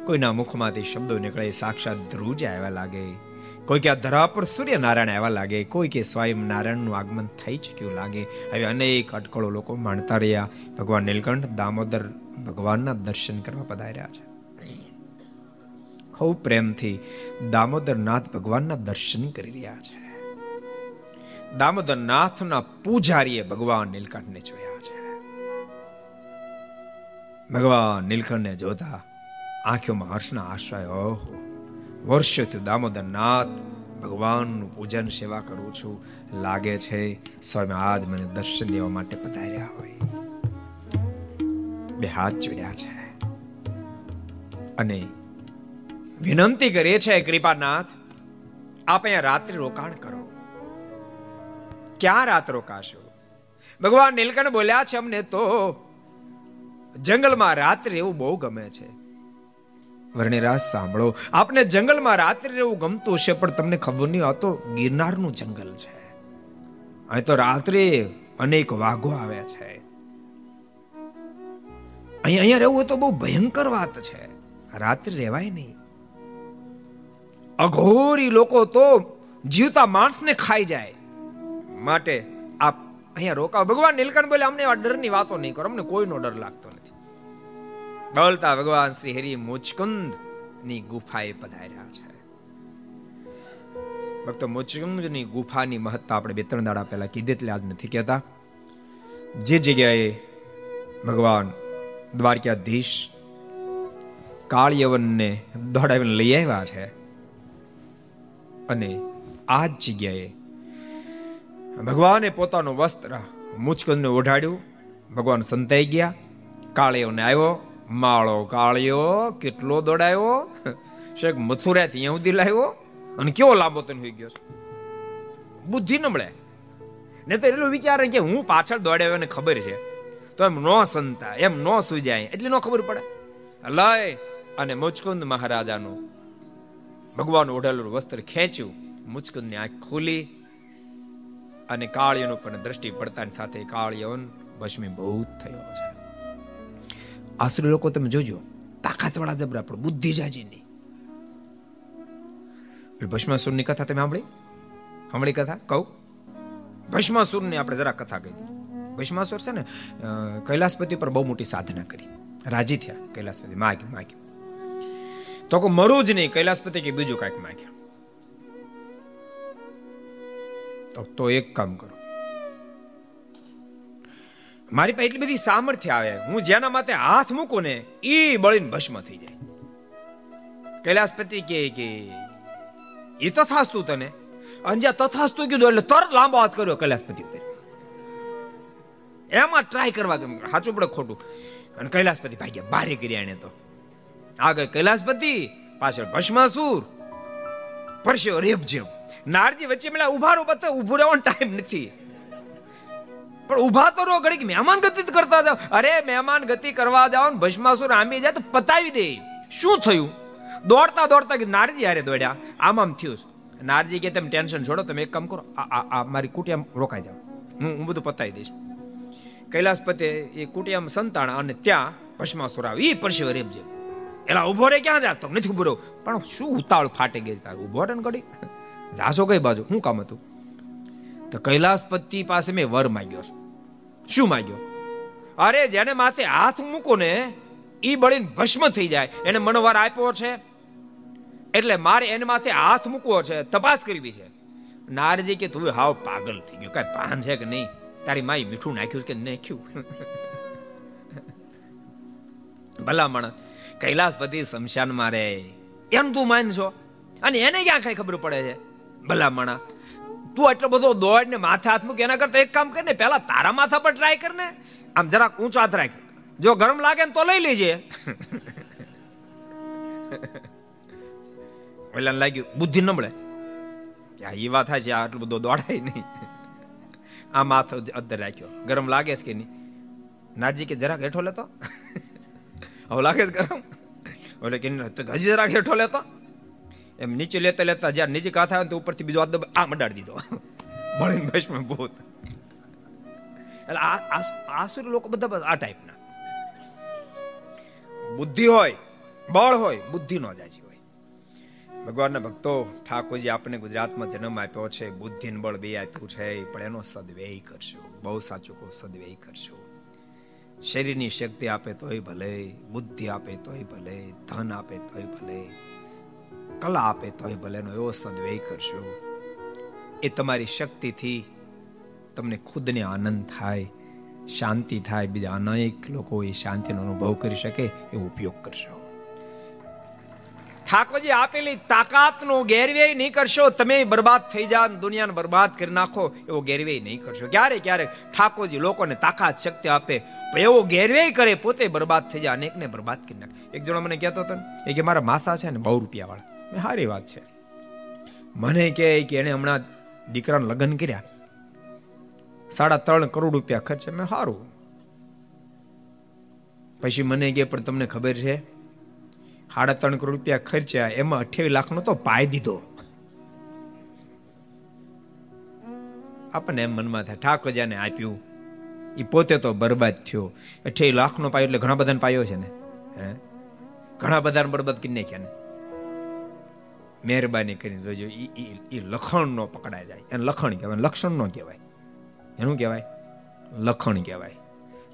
કોઈના મુખમાંથી શબ્દો નીકળે, સાક્ષાત ધ્રુજ આવ્યા લાગે કોઈ કે આ ધરા પર સૂર્યનારાયણ આવ્યા લાગે કોઈ કે સ્વયં નારાયણનું આગમન થઈ ચૂક્યું લાગે. હવે અનેક અટકળો લોકો માણતા રહ્યા. ભગવાન નીલકંઠ, દામોદર ભગવાનના દર્શન કરવા પધાર્યા છે. ખૂબ પ્રેમથી દામોદરનાથ ભગવાનના દર્શન કરી રહ્યા છે. દામોદરનાથના પૂજારીએ ભગવાન નીલકંઠને જોયા છે. ભગવાન નીલકંઠને જોતા આંખોમાં હર્ષના આશ્રય ઓહો! વર્ષોથી દામોદરનાથ ભગવાનનું પૂજન સેવા કરું છું. લાગે છે સ્વામી આજ મને દર્શન દેવા માટે પધાર્યા હોય. બે હાથ જોડ્યા છે. અને વિનંતી કરીએ છે કૃપાનાથ, આપ અહીંયા રાત્રિ રોકાણ કરો. ક્યાં રાત રોકાશો? ભગવાન નીલકંઠ બોલ્યા છે અમને તો જંગલમાં રાત્રે એવું બહુ ગમે છે. વર્ણિરાજ સાંભળો. આપને જંગલમાં રાત્રે રહેવું ગમતું હશે, પણ તમને ખબર નહીં આ તો ગિરનારનું જંગલ છે. અહીં તો રાત્રે અનેક વાઘો આવ્યા છે. અહીં અહીંયા રહેવું તો બહુ ભયંકર વાત છે. રાત્રે રહેવાય નહીં. અઘોરી લોકો તો જીવતા માણસને ખાઈ જાય. માટે આપ અહીંયા રોકાવ. ભગવાન નીલકંઠ બોલે, અમને એવા ડરની વાતો નહીં કરો, અમને કોઈનો ડર લાગતો નથી બોલતા ભગવાન શ્રી હરિ મુચકુંદની ગુફાએ પધાર્યા છે. ભક્તો મુચકુંદની ગુફાની મહત્તા આપણે બે ત્રણ દાડા પહેલા કીધી એટલે આજ નથી કહેતા. જે જગ્યાએ ભગવાન દ્વારકાધીશ કાળયવનને દોડાવીને લઈ આવ્યા છે અને આ જ જગ્યાએ ભગવાને પોતાનું વસ્ત્ર મુચકુંદને ઓઢાડ્યું. ભગવાન સંતાઈ ગયા કાળિયોને આવ્યો. માળો કાળિયો, કેટલો દોડાયો? શેખ મથુરાથી અહીંયા સુધી લાવ્યો? અને કેવો લાંબો તને હોઈ ગયો બુદ્ધિ નમળે ને તો એટલું વિચારે કે હું પાછળ દોડાયો એને ખબર છે. તો એમ નો સંતા એમ નો સુજાય, એટલે નો ખબર પડે. લય અને મુચકુંદ મહારાજાનું ભગવાન ઓઢેલું વસ્ત્ર ખેંચ્યું મુચકુંદની આંખ ખુલી અને કાળિયોનું પણ દ્રષ્ટિ પડતાની સાથે કાળિયો ભસ્મીભૂત થયો છે. આસુરી લોકો તમે જોજો, તાકાતવાળા જબરા પણ બુદ્ધિ જાજી નહીં ભસ્માસુરની કથા તમે સાંભળી? સાંભળી કથા? કહું? ભસ્માસુરની આપણે જરા કથા કહી દઈએ. ભસ્માસુર છે ને કૈલાસપતિ પર બહુ મોટી સાધના કરી. રાજી થયા કૈલાસપતિ, માગ્યું માગ્યું. તો કો મરું જ નહીં, કૈલાસપતિ કે બીજું કાંઈક માગ્યા. તો એક કામ કરો. મારી પાસે એટલી બધી સામર્થ્ય આવે. હું જેના માથે હાથ મૂકું ને એ બળીને ભસ્મ થઈ જાય. કૈલાસપતિ કે કે એ તથાસ્તુ તને. અંજા તથાસ્તુ કીધું એટલે તરત લાંબો હાથ કર્યો કૈલાસપતિ ઉપર. એમાં ટ્રાય કરવા ગમ. સાચું પડે ખોટું? અને કૈલાસપતિ ભાગ્યા બારે કર્યા એને તો. આગળ કૈલાસપતિ, પાછળ ભસ્માસુર, પરસ્યો રેપ જેમ. નારજી વચ્ચે મેળા ઊભા રો બતા ઉભું રહેવાનો ટાઈમ નથી. પણ ઊભા તો રહો, ઘડીક મહેમાન ગતિ કરતા જાવ અરે, મહેમાન ગતિ કરવા જાવ ને ભસ્માસુર આંબી જાય તો પતાવી દે. શું થયું? દોડતા દોડતા કે નારજી હારે દોડ્યા? આમ આમ થયું નારજી કે તમે ટેન્શન છોડો, તમે એક કામ કરો, આ આ મારી કુટિયામ રોકાઈ જાવ હું હું બધું પતાવી દઈશ. કૈલાસપતિ એ કુટિયામ સંતાણ અને ત્યાં ભસ્માસુર આવી એ પરસેવો રેપજે એલા ઊભો રે, ક્યાં જાતો? નથી ઊભો રહ્યો. પણ શું ઉતાવળ ફાટી ગઈ તાર? ઊભો રે ને ઘડી જાશો કઈ બાજુ? શું કામ હતું? તો કૈલાસપતિ પાસે મેં વર માંગ્યો શું માંગ્યો? અરે જેને માથે હાથ મૂકો ને એ બળીને ભસ્મ થઈ જાય. એને મનોવાર આપ્યો છે. એટલે મારે એને માથે હાથ મૂકવો છે. તપાસ કરવી છે. નારજી કે, તું હાવ પાગલ થઈ ગયો. કઈ પાન છે કે નહીં? તારી માઈ મીઠું નાખ્યું કે નાખ્યું? (laughs) ભલા માણસ કૈલાસપતિ શમશાન મારે એમ તું માનશો? અને એને ક્યાં કઈ ખબર પડે છે? ભલા માણા તું એટલો બધો દોડ ને માથે હાથ મૂક એના કરતા એક કામ કર ને પેલા તારા માથા પર ટ્રાય કર ને આમ જરાક ઊંચો હાથ રાખ. જો ગરમ લાગે ને તો લઈ લેજે. (laughs) ઓલાને લાગ્યું, બુદ્ધિ નબળે એ વાત થાય છે આટલું બધો દોડાય નહીં. (laughs) આ માથો અંદર રાખ્યો. ગરમ લાગે છે કે નહીં? નાજી કે, જરાક હેઠો લેતો. (laughs) હવે લાગે છે ગરમ? ઓલે કે હજી જરાક હેઠો લેતો. એમ નીચે લેતા લેતા જ્યારે નીચે કાથા આવે તો ઉપરથી બીજો આદબ આ મડાડી દીધો. ભણીને ભસ્મ ભૂત એટલે આ આસુરી લોકો બધા આ ટાઈપના બુદ્ધિ હોય, બળ હોય, બુદ્ધિ નો જાજી હોય. ભગવાનના ભક્તો, ઠાકોરજી આપણે ગુજરાતમાં જન્મ આપ્યો છે, બુદ્ધિ બળ બે આપ્યું છે, પણ એનો સદવ્યય કરશો. બહુ સાચું કહું, સદવ્યય કરશો. શરીરની શક્તિ આપે તોય ભલે, બુદ્ધિ આપે તોય ભલે, ધન આપે તોય ભલે કલા આપે તો ભલે એનો એવો સદવ્યય કરશો. એ તમારી શક્તિથી તમને ખુદને આનંદ થાય, શાંતિ થાય, બીજા અનેક લોકો એ શાંતિનો અનુભવ કરી શકે એવો ઉપયોગ કરશો. ઠાકોરજી, આપેલી તાકાતનો ગેરવ્યય નહીં કરશો, તમે બરબાદ થઈ જાવ દુનિયાને બરબાદ કરી નાખો એવો ગેરવ્યય નહીં કરશો. ક્યારે? ક્યારે? ઠાકોરજી, લોકોને તાકાત, શક્તિ આપે એવો ગેરવ્યય કરે, પોતે બરબાદ થઈ જાય અનેકને બરબાદ કરી નાખે. એક જણો મને કહેતો હતો ને, એ કે, મારા માસા છે ને બહુ રૂપિયા વાળા સારી વાત છે. મને કહે કે એને હમણાં દીકરાને લગ્ન કર્યા. સાડા ત્રણ કરોડ રૂપિયા ખર્ચે. મેં સારું. પછી મને કહે, પણ તમને ખબર છે, સાડા ત્રણ કરોડ રૂપિયા ખર્ચ્યા, એમાં અઠ્યાવીસ લાખનો તો પાય દીધો. આપણને એમ મનમાં થાય ઠાકોરજાને આપ્યું. એ પોતે તો બરબાદ થયો. અઠ્યાવીસ લાખનો પાયો એટલે ઘણા બધાને પાયો છે ને? હે? ઘણા બધાને બરબાદ કરી નાખ્યા ને? મહેરબાની કરીને જોજો એ લખણ નો પકડાય જાય. એને લખણ કહેવાય લક્ષણ નો કહેવાય. એનું કહેવાય? લખણ કહેવાય.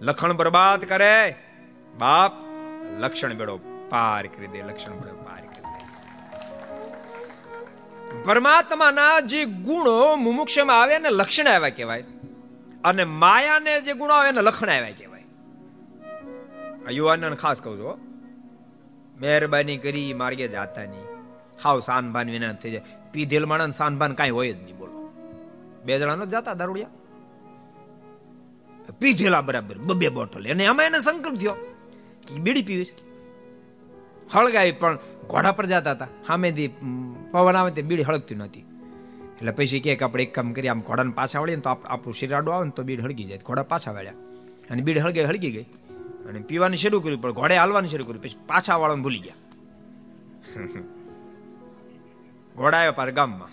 લખણ બરબાદ કરે. બાપ, લક્ષણ બેડો પાર કરી દે, લક્ષણ બેડો પાર કરી દે. પરમાત્માના જે ગુણો મુમુક્ષમાં આવે ને લક્ષણ આવ્યા કહેવાય. અને માયાને જે ગુણો આવે ને લખણ આવ્યા કહેવાય. આ યુવાનને ખાસ કહું છું મહેરબાની કરી, માર્ગે જાતા નહીં. હાવ સાનભાન વિના થઈ જાય પીધેલ માણસ સાનભાન કાંઈ હોય જ નહીં, બોલો. બે જણા જતા દારૂડિયા? પીધેલા બરાબર બબે બોટલ. અને એમાં એને સંકલ્પ થયો કે બીડી પીવી છે. હળગાઈ પણ ઘોડા પર જતા હતા. સામેથી પવન આવે તે બીડી હળગતી નહોતી. એટલે પછી કે આપણે એક કામ કરીએ, આમ ઘોડાને પાછા વળીએ તો આપણું શિરાડું આવે ને તો બીડ હળગી જાય. ઘોડા પાછા વળ્યા. અને બીડ હળગે, હળગી ગઈ. અને પીવાની શરૂ કર્યું પણ ઘોડે હાલવાનું શરૂ કર્યું. પછી પાછા વાળવાનું ભૂલી ગયા. ઘોડા પાર ગામમાં.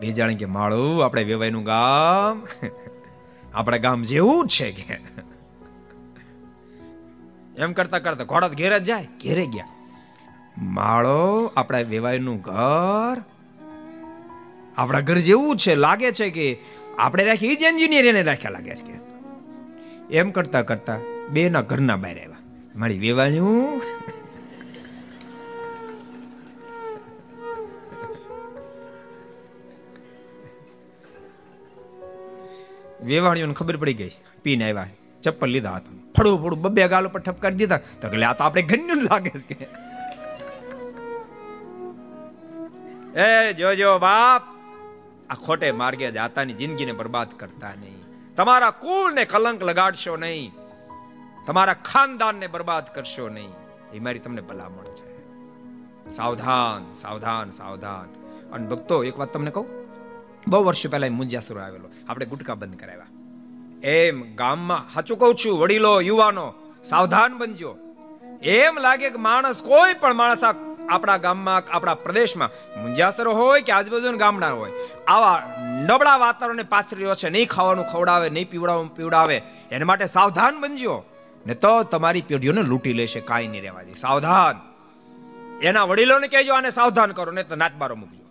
બે જાણે કે, માળું, આપણે વેવાઈનું ગામ. આપણા ગામ જેવું છે કે. એમ કરતા કરતા ઘોડા ઘેર જ જાય, ઘેરે ગયા. માળો, આપણા વેવાઈનું ઘર. આપણા ઘર જેવું છે, લાગે છે કે આપણે રાખી જ એન્જિનિયર એને રાખ્યા લાગે છે કે. એમ કરતા કરતા બે ના ઘરના બહાર આવ્યા. મારી વેવાણ્યું વેવાણીઓને ખબર પડી ગઈ. પીને આવ્યા. ચપ્પલ લીધા હાથ ફળું ફળું બબ્બે ગાલ ઉપર ઠપકારી દીધા. તો કે આ તો આપણે ઘન્યું લાગે છે. એ જોજો બાપ. આ ખોટે માર્ગે જાતાની જિંદગીને બરબાદ કરતા નહીં. તમારા કુળને કલંક લગાડશો નહીં. તમારા ખાનદાનને બરબાદ કરશો નહીં. એ મારી તમને ભલામણ છે. સાવધાન સાવધાન સાવધાન. અને ભક્તો, એક વાત તમને કહું? બહુ વર્ષો પહેલા મુંજાસુર આવેલો. આપણે ગુટકા બંધ કરાવ્યા. એમ ગામમાં, સાચું કહું છું, વડીલો, યુવાનો, સાવધાન બનજો. એમ લાગે કે માણસ કોઈ પણ માણસ આપણા ગામમાં, આપણા પ્રદેશમાં મુંજાસર હોય કે આજુબાજુ ગામડા હોય, આવા નબળા વાતાવરણને પાથરી છે, નહીં ખાવાનું ખવડાવે, નહીં પીવડાવવાનું પીવડાવે, એના માટે સાવધાન બનજો. ને તો તમારી પેઢીઓને લૂંટી લેશે, કાંઈ નહીં રહેવા દે. સાવધાન. એના વડીલોને કહેજો, આને સાવધાન કરો ને તો નાચબારો મૂકજો.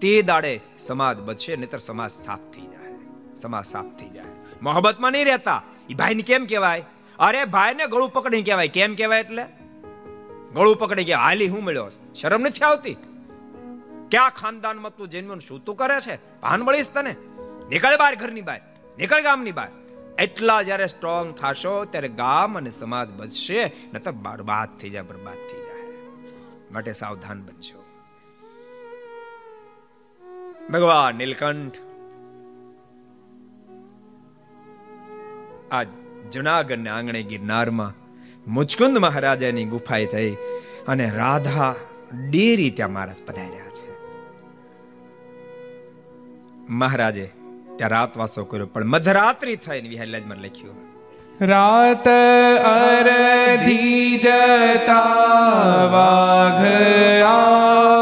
તે દાડે સમાજ બચશે, નહીતર સમાજ સાફ થઈ જાય. સમાજ સાફ થઈ જાય. મોહબ્બતમાં નહીં રહેતા. એ ભાઈને કેમ કહેવાય? અરે ભાઈને ગળું પકડીને કહેવાય. કેમ કહેવાય એટલે? ગળું પકડી ગયા હાલી, હું મળ્યો. શરમ નથી આવતી? ક્યાં ખાનદાનમાં તું જન્મ શું તું કરે છે? ભાન મળીશ તને. નીકળ બહાર ઘરની બહાર. નીકળ ગામની બહાર. એટલા જ્યારે સ્ટ્રોંગ થશો, ત્યારે ગામ અને સમાજ બચશે. નતર બરબાદ થઈ જાય, બરબાદ થઈ જાય. માટે સાવધાન બનશો ભગવાન નીલકંઠ. આજ જુનાગઢના આંગણે ગિરનારમાં મુચકુંદ મહારાજાની ગુફાએ થઈ અને રાધા ડેરી ત્યાં મહારાજ પધાર્યા છે. મહારાજે ત્યાં રાતવાસો કર્યો, પણ મધરાત્રિ થઈને વિહારલાજમાં લખ્યું. રાત અરધી જતા વાઘ આવ્યો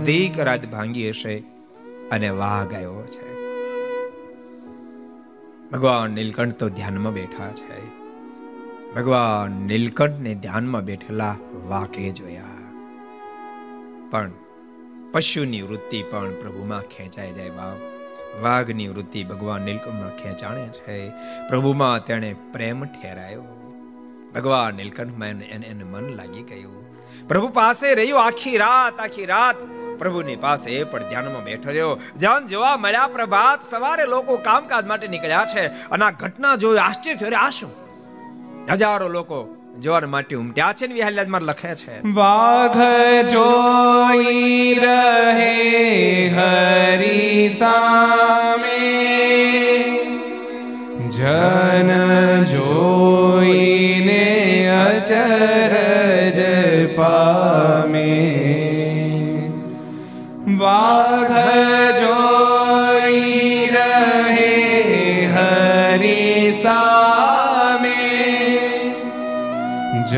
અડધી કરાત ભાંગી હશે અને વાઘ આવ્યો છે. ભગવાન નીલકંઠ તો ધ્યાનમાં બેઠા છે. ભગવાન નીલકંઠને ધ્યાનમાં બેઠેલા વાકે જોયા. પણ પશુની વૃત્તિ પણ પ્રભુમાં ખેંચાઈ જાય બાપ. વાઘની વૃત્તિ ભગવાન નીલકંઠમાં ખેંચાણે છે. પ્રભુમાં તેણે પ્રેમ ઠેરાયો. ભગવાન નીલકંઠમાં એને મન લાગી ગયું. પ્રભુ પાસે રહ્યું આખી રાત આખી રાત પ્રભુની પાસે પણ ધ્યાનમાં બેઠો રહ્યો. ધ્યાન જોવા મળ્યા પ્રભાત સવારે લોકો કામકાજ માટે નીકળ્યા છે અને આ ઘટના જોઈ આશ્ચર્ય થયો. આ શું? હજારો લોકો જોવા માટે ઉમટ્યા છે ને વિહાલ્યાજમાં લખે છે. વાઘ જોઈ રહે હરી સામે. જન જોઈને અચરજ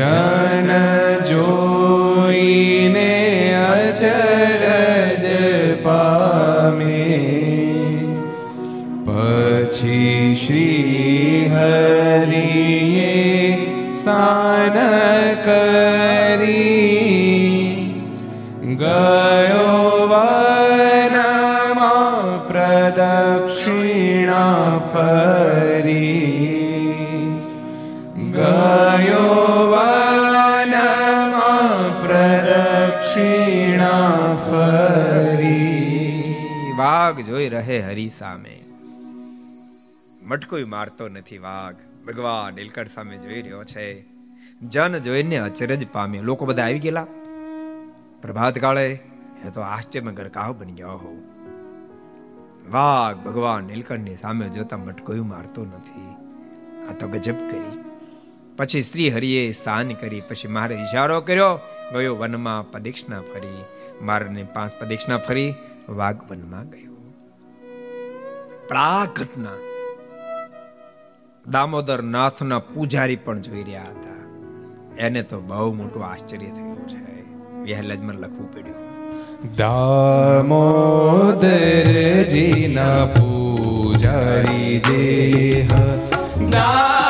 જન જોઈને અચરજ પામે. પછી શ્રી હરિએ સાન કરી. ગયો વાઘ જોઈ રહે હરી સામે. મટકોઈ મારતો નથી વાઘ. ભગવાન નીલકંઠ સામે જોઈ રહ્યો છે. જન જોઈને અચરજ પામે લોકો બધા આવી ગયેલા. પ્રભાત કાળે એ તો આશ્ચર્યમાં ગરકાવ બની ગયો હો. વાઘ ભગવાન નીલકંઠની સામે જોતા મટકોયું મારતો નથી. આ તો ગજબ કરી. પછી શ્રી હરિએ સાન કરી. પછી મારે ઇશારો કર્યો. ગયો વનમાં પ્રદક્ષિણા ફરી. મારને પાંચ પ્રદક્ષિણા ફરી. વાઘ વનમાં ગયો. પણ દામોદર નાથના પૂજારી પણ જોઈ રહ્યા હતા. એને તો બહુ મોટું આશ્ચર્ય થયું છે. વહેલજમાં લખવું પડ્યું. દામોદરજીના પૂજારી જે દામોદરજીના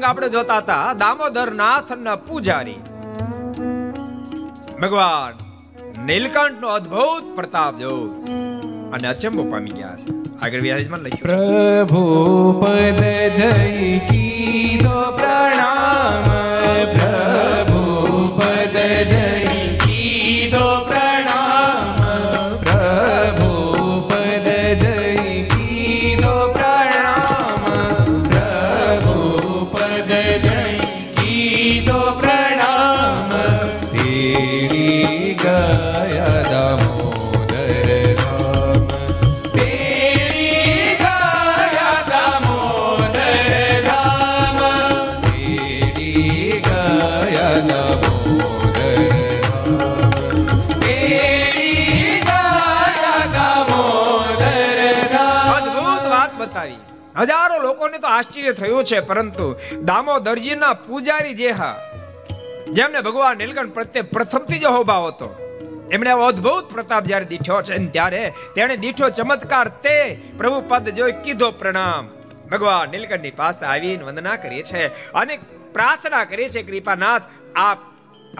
પ્રસંગ આપણે જોતા હતા. દામોદર નાથના પૂજારી. ભગવાન નીલકંઠ નો અદ્ભુત પ્રતાપ જો. અને અચંબો પામી ગયા છે. આગળ વ્યાજમાં લખ્યું પ્રભુ પદ જય કીધો પ્રણામ આશ્ચર્ય થયું છે, પરંતુ દામોદરજીના પૂજારી જે હા, જેમને ભગવાન નીલકંઠ પ્રત્યે પ્રથમથી જ હોભાવ હતો, એમણે અદ્ભુત પ્રતાપ જ્યારે દીઠો છે ત્યારે તેણે દીઠો ચમત્કાર તે પ્રભુ પદ જોઈ કીધો પ્રણામ. ભગવાન નીલકંઠની પાસે આવીને વંદના કરીએ છે અને પ્રાર્થના કરીએ છે કૃપાનાથ, આપ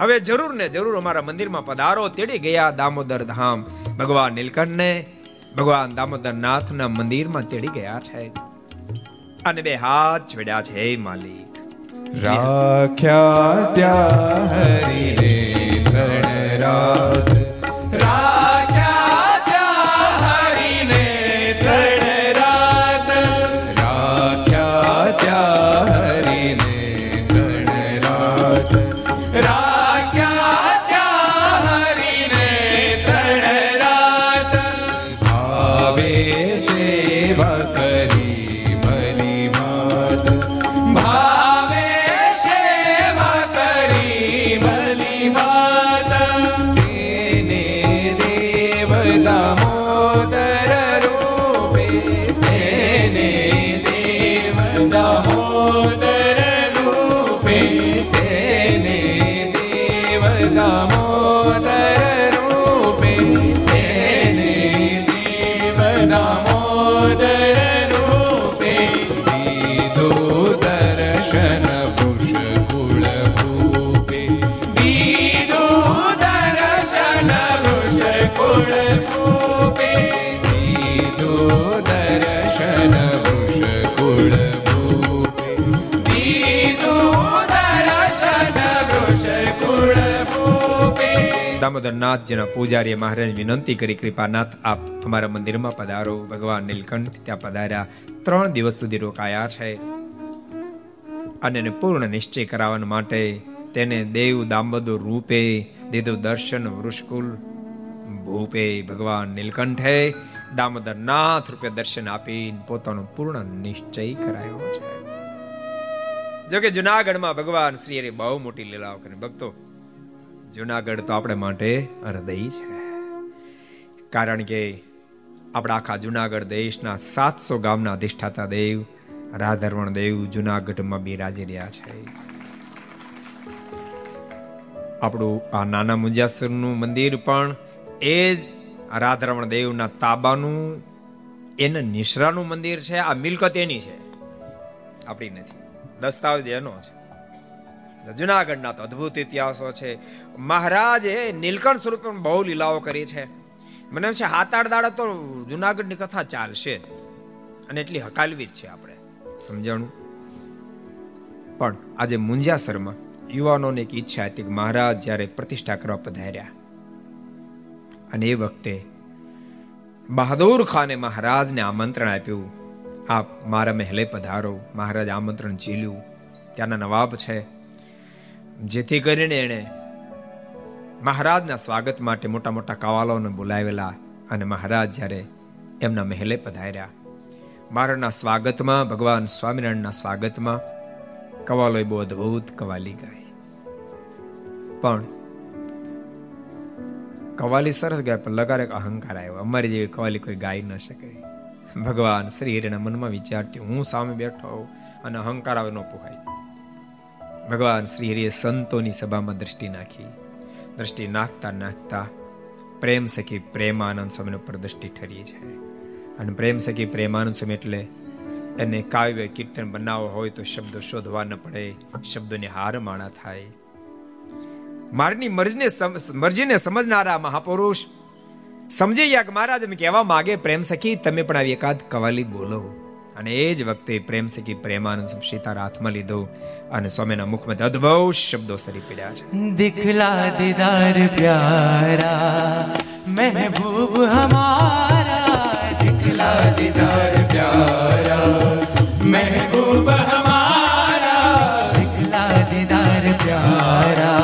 હવે જરૂર ને જરૂર અમારા મંદિરમાં પધારો. તેડી ગયા દામોદર ધામ. ભગવાન નીલકંઠને ભગવાન દામોદર નાથના મંદિરમાં તેડી ગયા છે. અને બે હાથ છોડ્યા છે માલિક. રાખ્યા ત્યાં હરિને ત્રણ રાત રાખ્યા દામોદરનાથજીના પૂજારીએ મહારાજ વિનંતી કરી, કૃપાનાથ, આપ અમારા મંદિરમાં પધારો. ભગવાન નીલકંઠ ત્યાં પધાર્યા. ત્રણ દિવસ સુધી રોકાયા છે અને પૂર્ણ નિશ્ચય કરાવવા માટે તેને દેવ દામોદર રૂપે દીધું દર્શન વૃષકુલ ભૂપે ભગવાન નીલકંઠે દામોદરનાથ રૂપે દર્શન આપી પોતાનો પૂર્ણ નિશ્ચય કરાયો છે. જોકે જુનાગઢમાં ભગવાન શ્રી હરે બહુ મોટી લીલાઓ કરી ભક્તો જુનાગઢ તો આપણે માટે હૃદય છે. કારણ કે આપણા આખા જુનાગઢ દેશના સાતસો ગામના અધિષ્ઠાતા દેવ રાધરવણ દેવ જુનાગઢમાં બિરાજી રહ્યા છે. આપણું આ નાના મુંજાસરનું મંદિર પણ એ જ રાધરવણ દેવના તાબાનું, એના નિશ્રાનું મંદિર છે. આ મિલકત એની છે. આપણી નથી. દસ્તાવેજ એનો છે. જુનાગઢના તો અદ્ભુત ઇતિહાસો છે. મહારાજે નીલકંઠ સ્વરૂપે બહુ લીલાઓ કરી છે. મને એમ છે હાથ દાડા તો જુનાગઢની કથા ચાલશે અને એટલી હકાલવી જ છે આપણે. સમજાણું? પણ આજે મુંજાસરમાં યુવાનોને એક ઈચ્છા હતી કે મહારાજ જ્યારે પ્રતિષ્ઠા કરવા પધાર્યા. અને એ વખતે બહાદુર ખાને મહારાજને આમંત્રણ આપ્યું. આપ મારા મહેલે પધારો. મહારાજ આમંત્રણ ઝીલ્યું. ત્યાંના નવાબ છે. જેથી કરીને એણે મહારાજના સ્વાગત માટે મોટા મોટા કવાલોને બોલાવેલા અને મહારાજ જ્યારે એમના મહેલે પધાર્યા. મારાના સ્વાગતમાં, ભગવાન સ્વામિનારાયણના સ્વાગતમાં કવાલોએ બહુ અદભુત કવાલી ગાઈ પણ કવાલી સરસ ગાય, પણ લગારે અહંકાર આવ્યો. અમારી જેવી કવાલી કોઈ ગાઈ ન શકે. ભગવાન શ્રી હરિના મનમાં વિચારતી, હું સામે બેઠો અને અહંકાર આવે ન પોહાય. ભગવાન શ્રી હરિએ સંતોની સભામાં દ્રષ્ટિ નાખી. દ્રષ્ટિ નાખતા નાખતા પ્રેમ સખી પ્રેમાનંદ સ્વામી ઉપર દ્રષ્ટિ ઠરી છે. અને પ્રેમ સખી પ્રેમાનંદ સ્વામી એટલે એને કાવ્ય કીર્તન બનાવવો હોય તો શબ્દો શોધવા ન પડે, શબ્દોની હાર માણા થાય. મારની મરજીને મરજીને સમજનારા મહાપુરુષ, સમજી ગયા કે મહારાજ, એમ કહેવા માગે, પ્રેમ સખી, તમે પણ આવી એકાદ કવાલી બોલો. અને એ જ વખતે પ્રેમ સખી પ્રેમાનંદ સીતાર હાથમાં લીધો અને સ્વામીના મુખમાં અદભુત શબ્દો સરી પડ્યા છે. દિખલા દીદાર પ્યારા, મહેબૂબ હમારા, દિખલા દીદાર પ્યારા, મહેબૂબ હમારા, દિખલા દીદાર પ્યારા.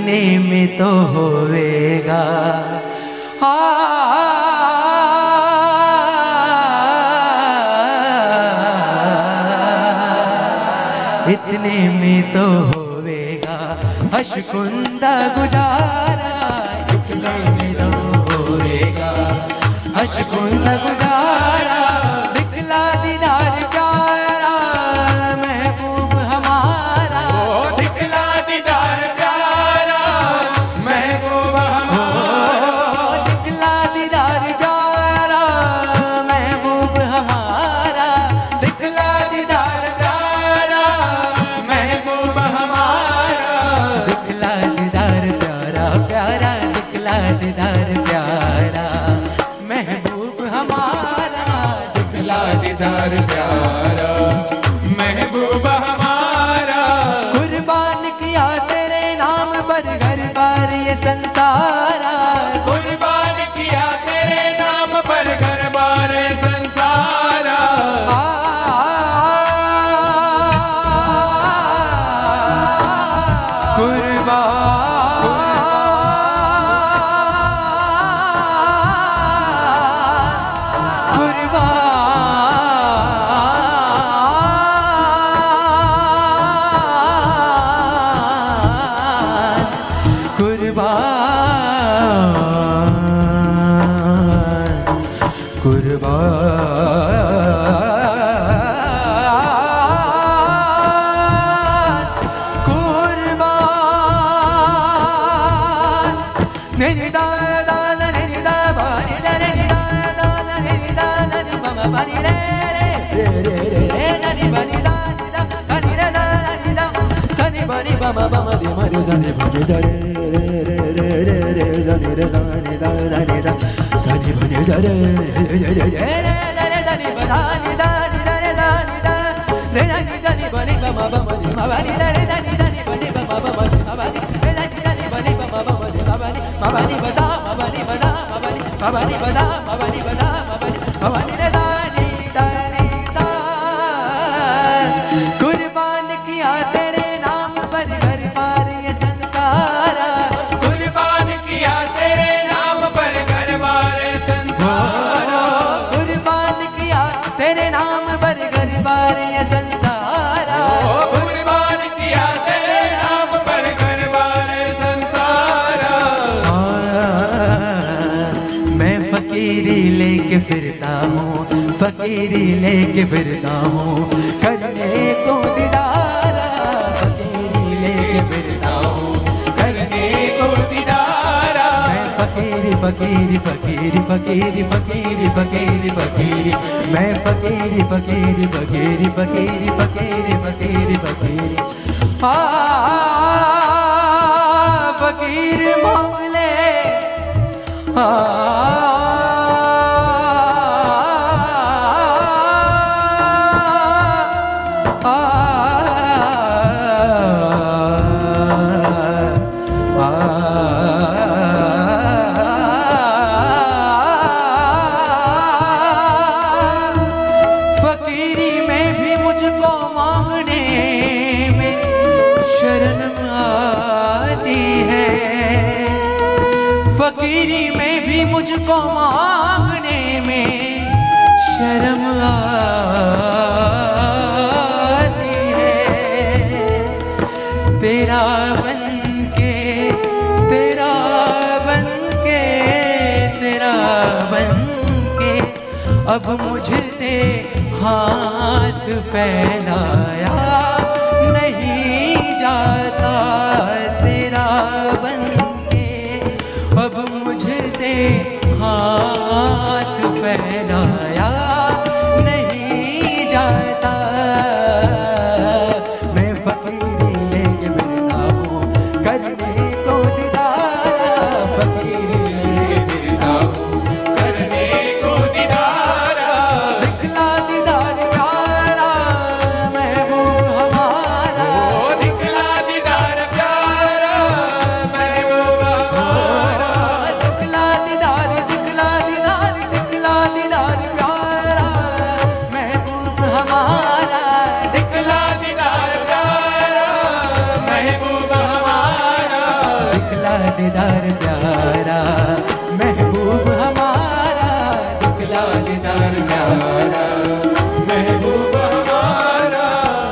हाँ इतने में तो होवेगा हाँ इतने में तो होवेगा हशकुंदा गुजारा इतने में तो होवेगा हशकुंदा गुजारा प्यारा ri ni ba re re re re re re re ni da da ni da sa ni ba re re re re re re re da ni da ni da ni da da ni da re da ni ni ba ma ba ma ni ma ba ni da re da ni da ba ma ba ma ni ma ba ni re da ni da ba ma ba ma ni ma ba ni ma ba ni ba sa ma ba ni ba da ma ba ni ma ba ni ba da ma ba ni ba da ma ba ni ma ba ni re फकीरी लेके फिरता हूँ करने को दीदारा फकीरी लेके फिरता हूँ करने को दीदारा मैं फकीरी फकीरी फकीरी फकीरी फकीरी फकीरी फकीरी मैं फकीरी फकीरी फकीरी फकीरी फकीरी फकीरी फकीरी आ फकीर मोहले फकीरी अब मुझसे हाथ फैलाया नहीं जाता दिदार प्यारा महबूब हमारा दिखला दिदार प्यारा महबूब हमारा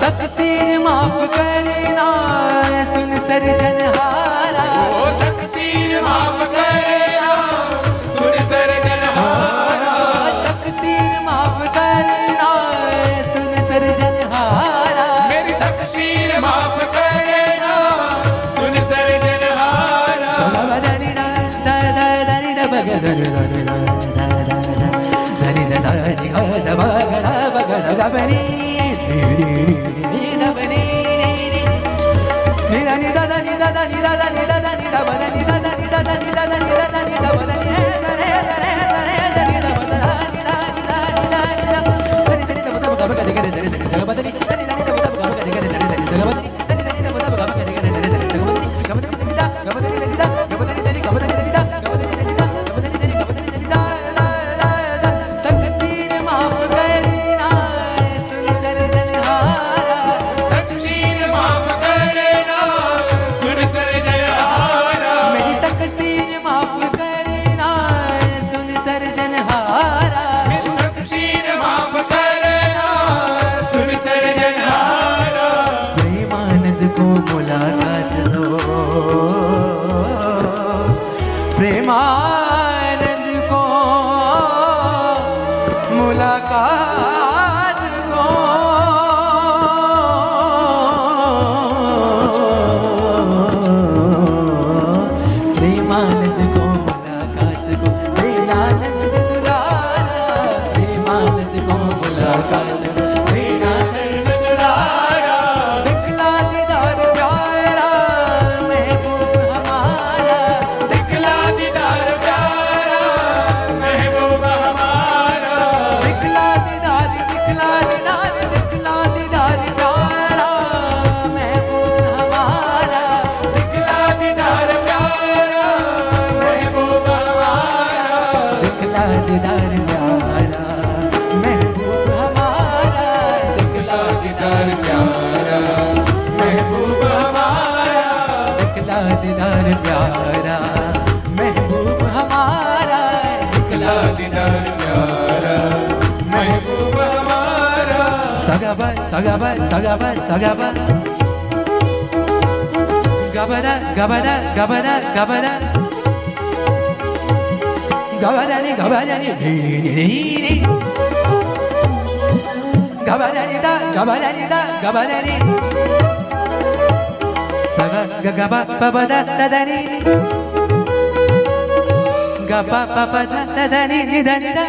तकसीर माफ करना सुन सर जनहार happening sagaba sagaba sagaba gabada gabada gabada gabada. Gabada ni gabada ni ni ni ni gabada ni da gabada ni ni gabada ni. Saga gaba babada ni. Gaba ni dadani ni da ni da.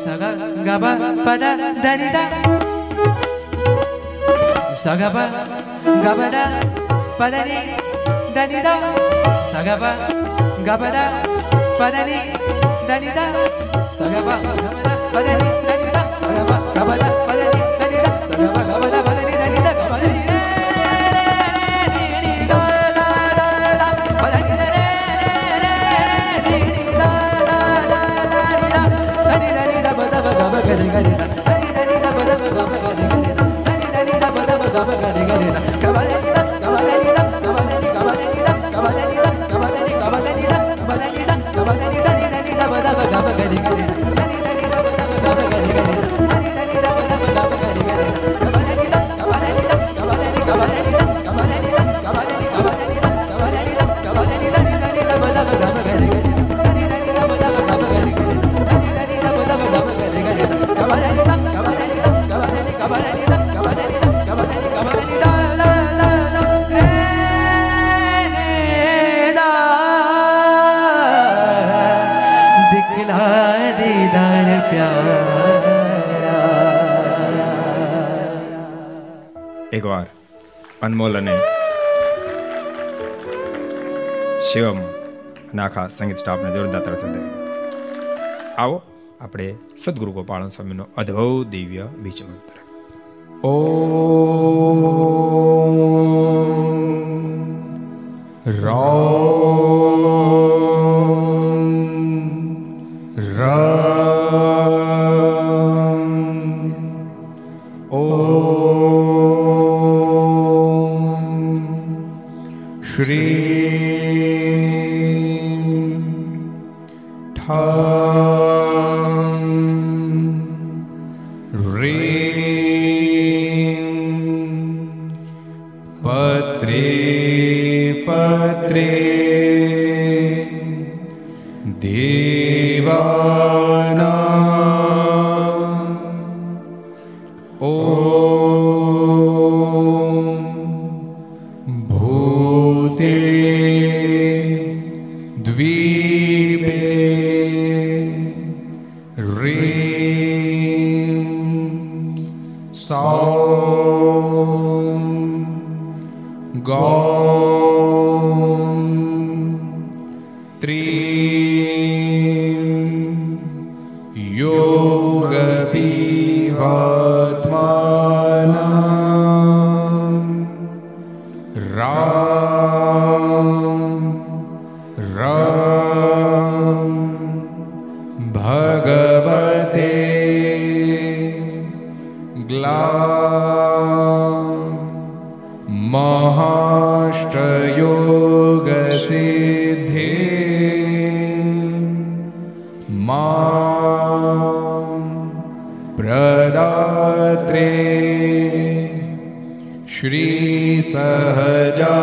Saga gaba pada Danida Sagaba Gabada Padani Danida Sagaba Gabada Padani Danida Sagaba Gabada Padani एक और अनमोल ने शिवम અને આખા સંગીત સ્ટાફને જોરદાર તરફ આવો, આપણે સદગુરુ ગોપાલ સ્વામીનો અદ્ભુત દિવ્ય બીજ મંત્ર. ઓ महाष्टयोगसिद्धि मा प्रदात्रे श्रीसहजा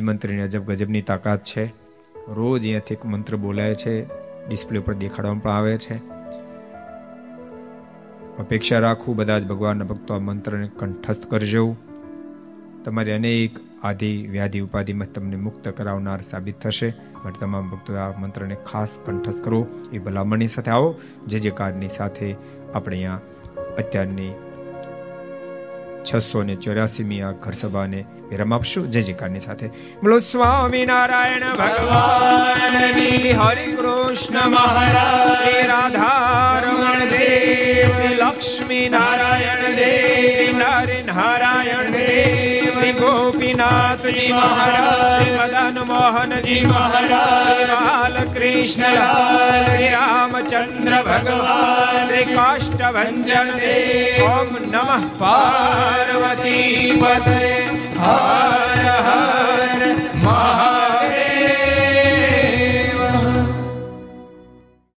મંત્રની અજબ ગજબની તાકાત છે. રોજ અહીંયાથી એક મંત્ર બોલાય છે. ડિસ્પ્લે ઉપર દેખાડવામાં પણ આવે છે. અપેક્ષા રાખું બધા જ ભગવાનના ભક્તો આ મંત્રને કંઠસ્થ કરજો. તમારી અનેક આધિ, વ્યાધિ, ઉપાધિમાં તમને મુક્ત કરાવનાર સાબિત થશે. માટે તમામ ભક્તો આ મંત્રને ખાસ કંઠસ્થ કરો. એ ભલામણની સાથે આવો. જે જે કારની સાથે આપણે અહીંયા અત્યારની છસો ને ચોર્યાસીમી આ ઘર સભાને વિરામ આપશો. જય જયકારની સાથે. બોલો, સ્વામી નારાયણ ભગવાન, શ્રી હરિ કૃષ્ણ મહારાજ, શ્રી રાધારમણ દેવ, શ્રી લક્ષ્મી નારાયણ દેવ, શ્રી નારી નારાયણ દેવ શ્રી ગોપીનાથજી મહારાજ, શ્રી મદન મોહનજી મહારાજ, શ્રી બાલકૃષ્ણ શ્રી રામચંદ્ર ભગવાન, શ્રી કાષ્ટભન ઓમ નમઃ પાર્વતી પતે. હર હર મહા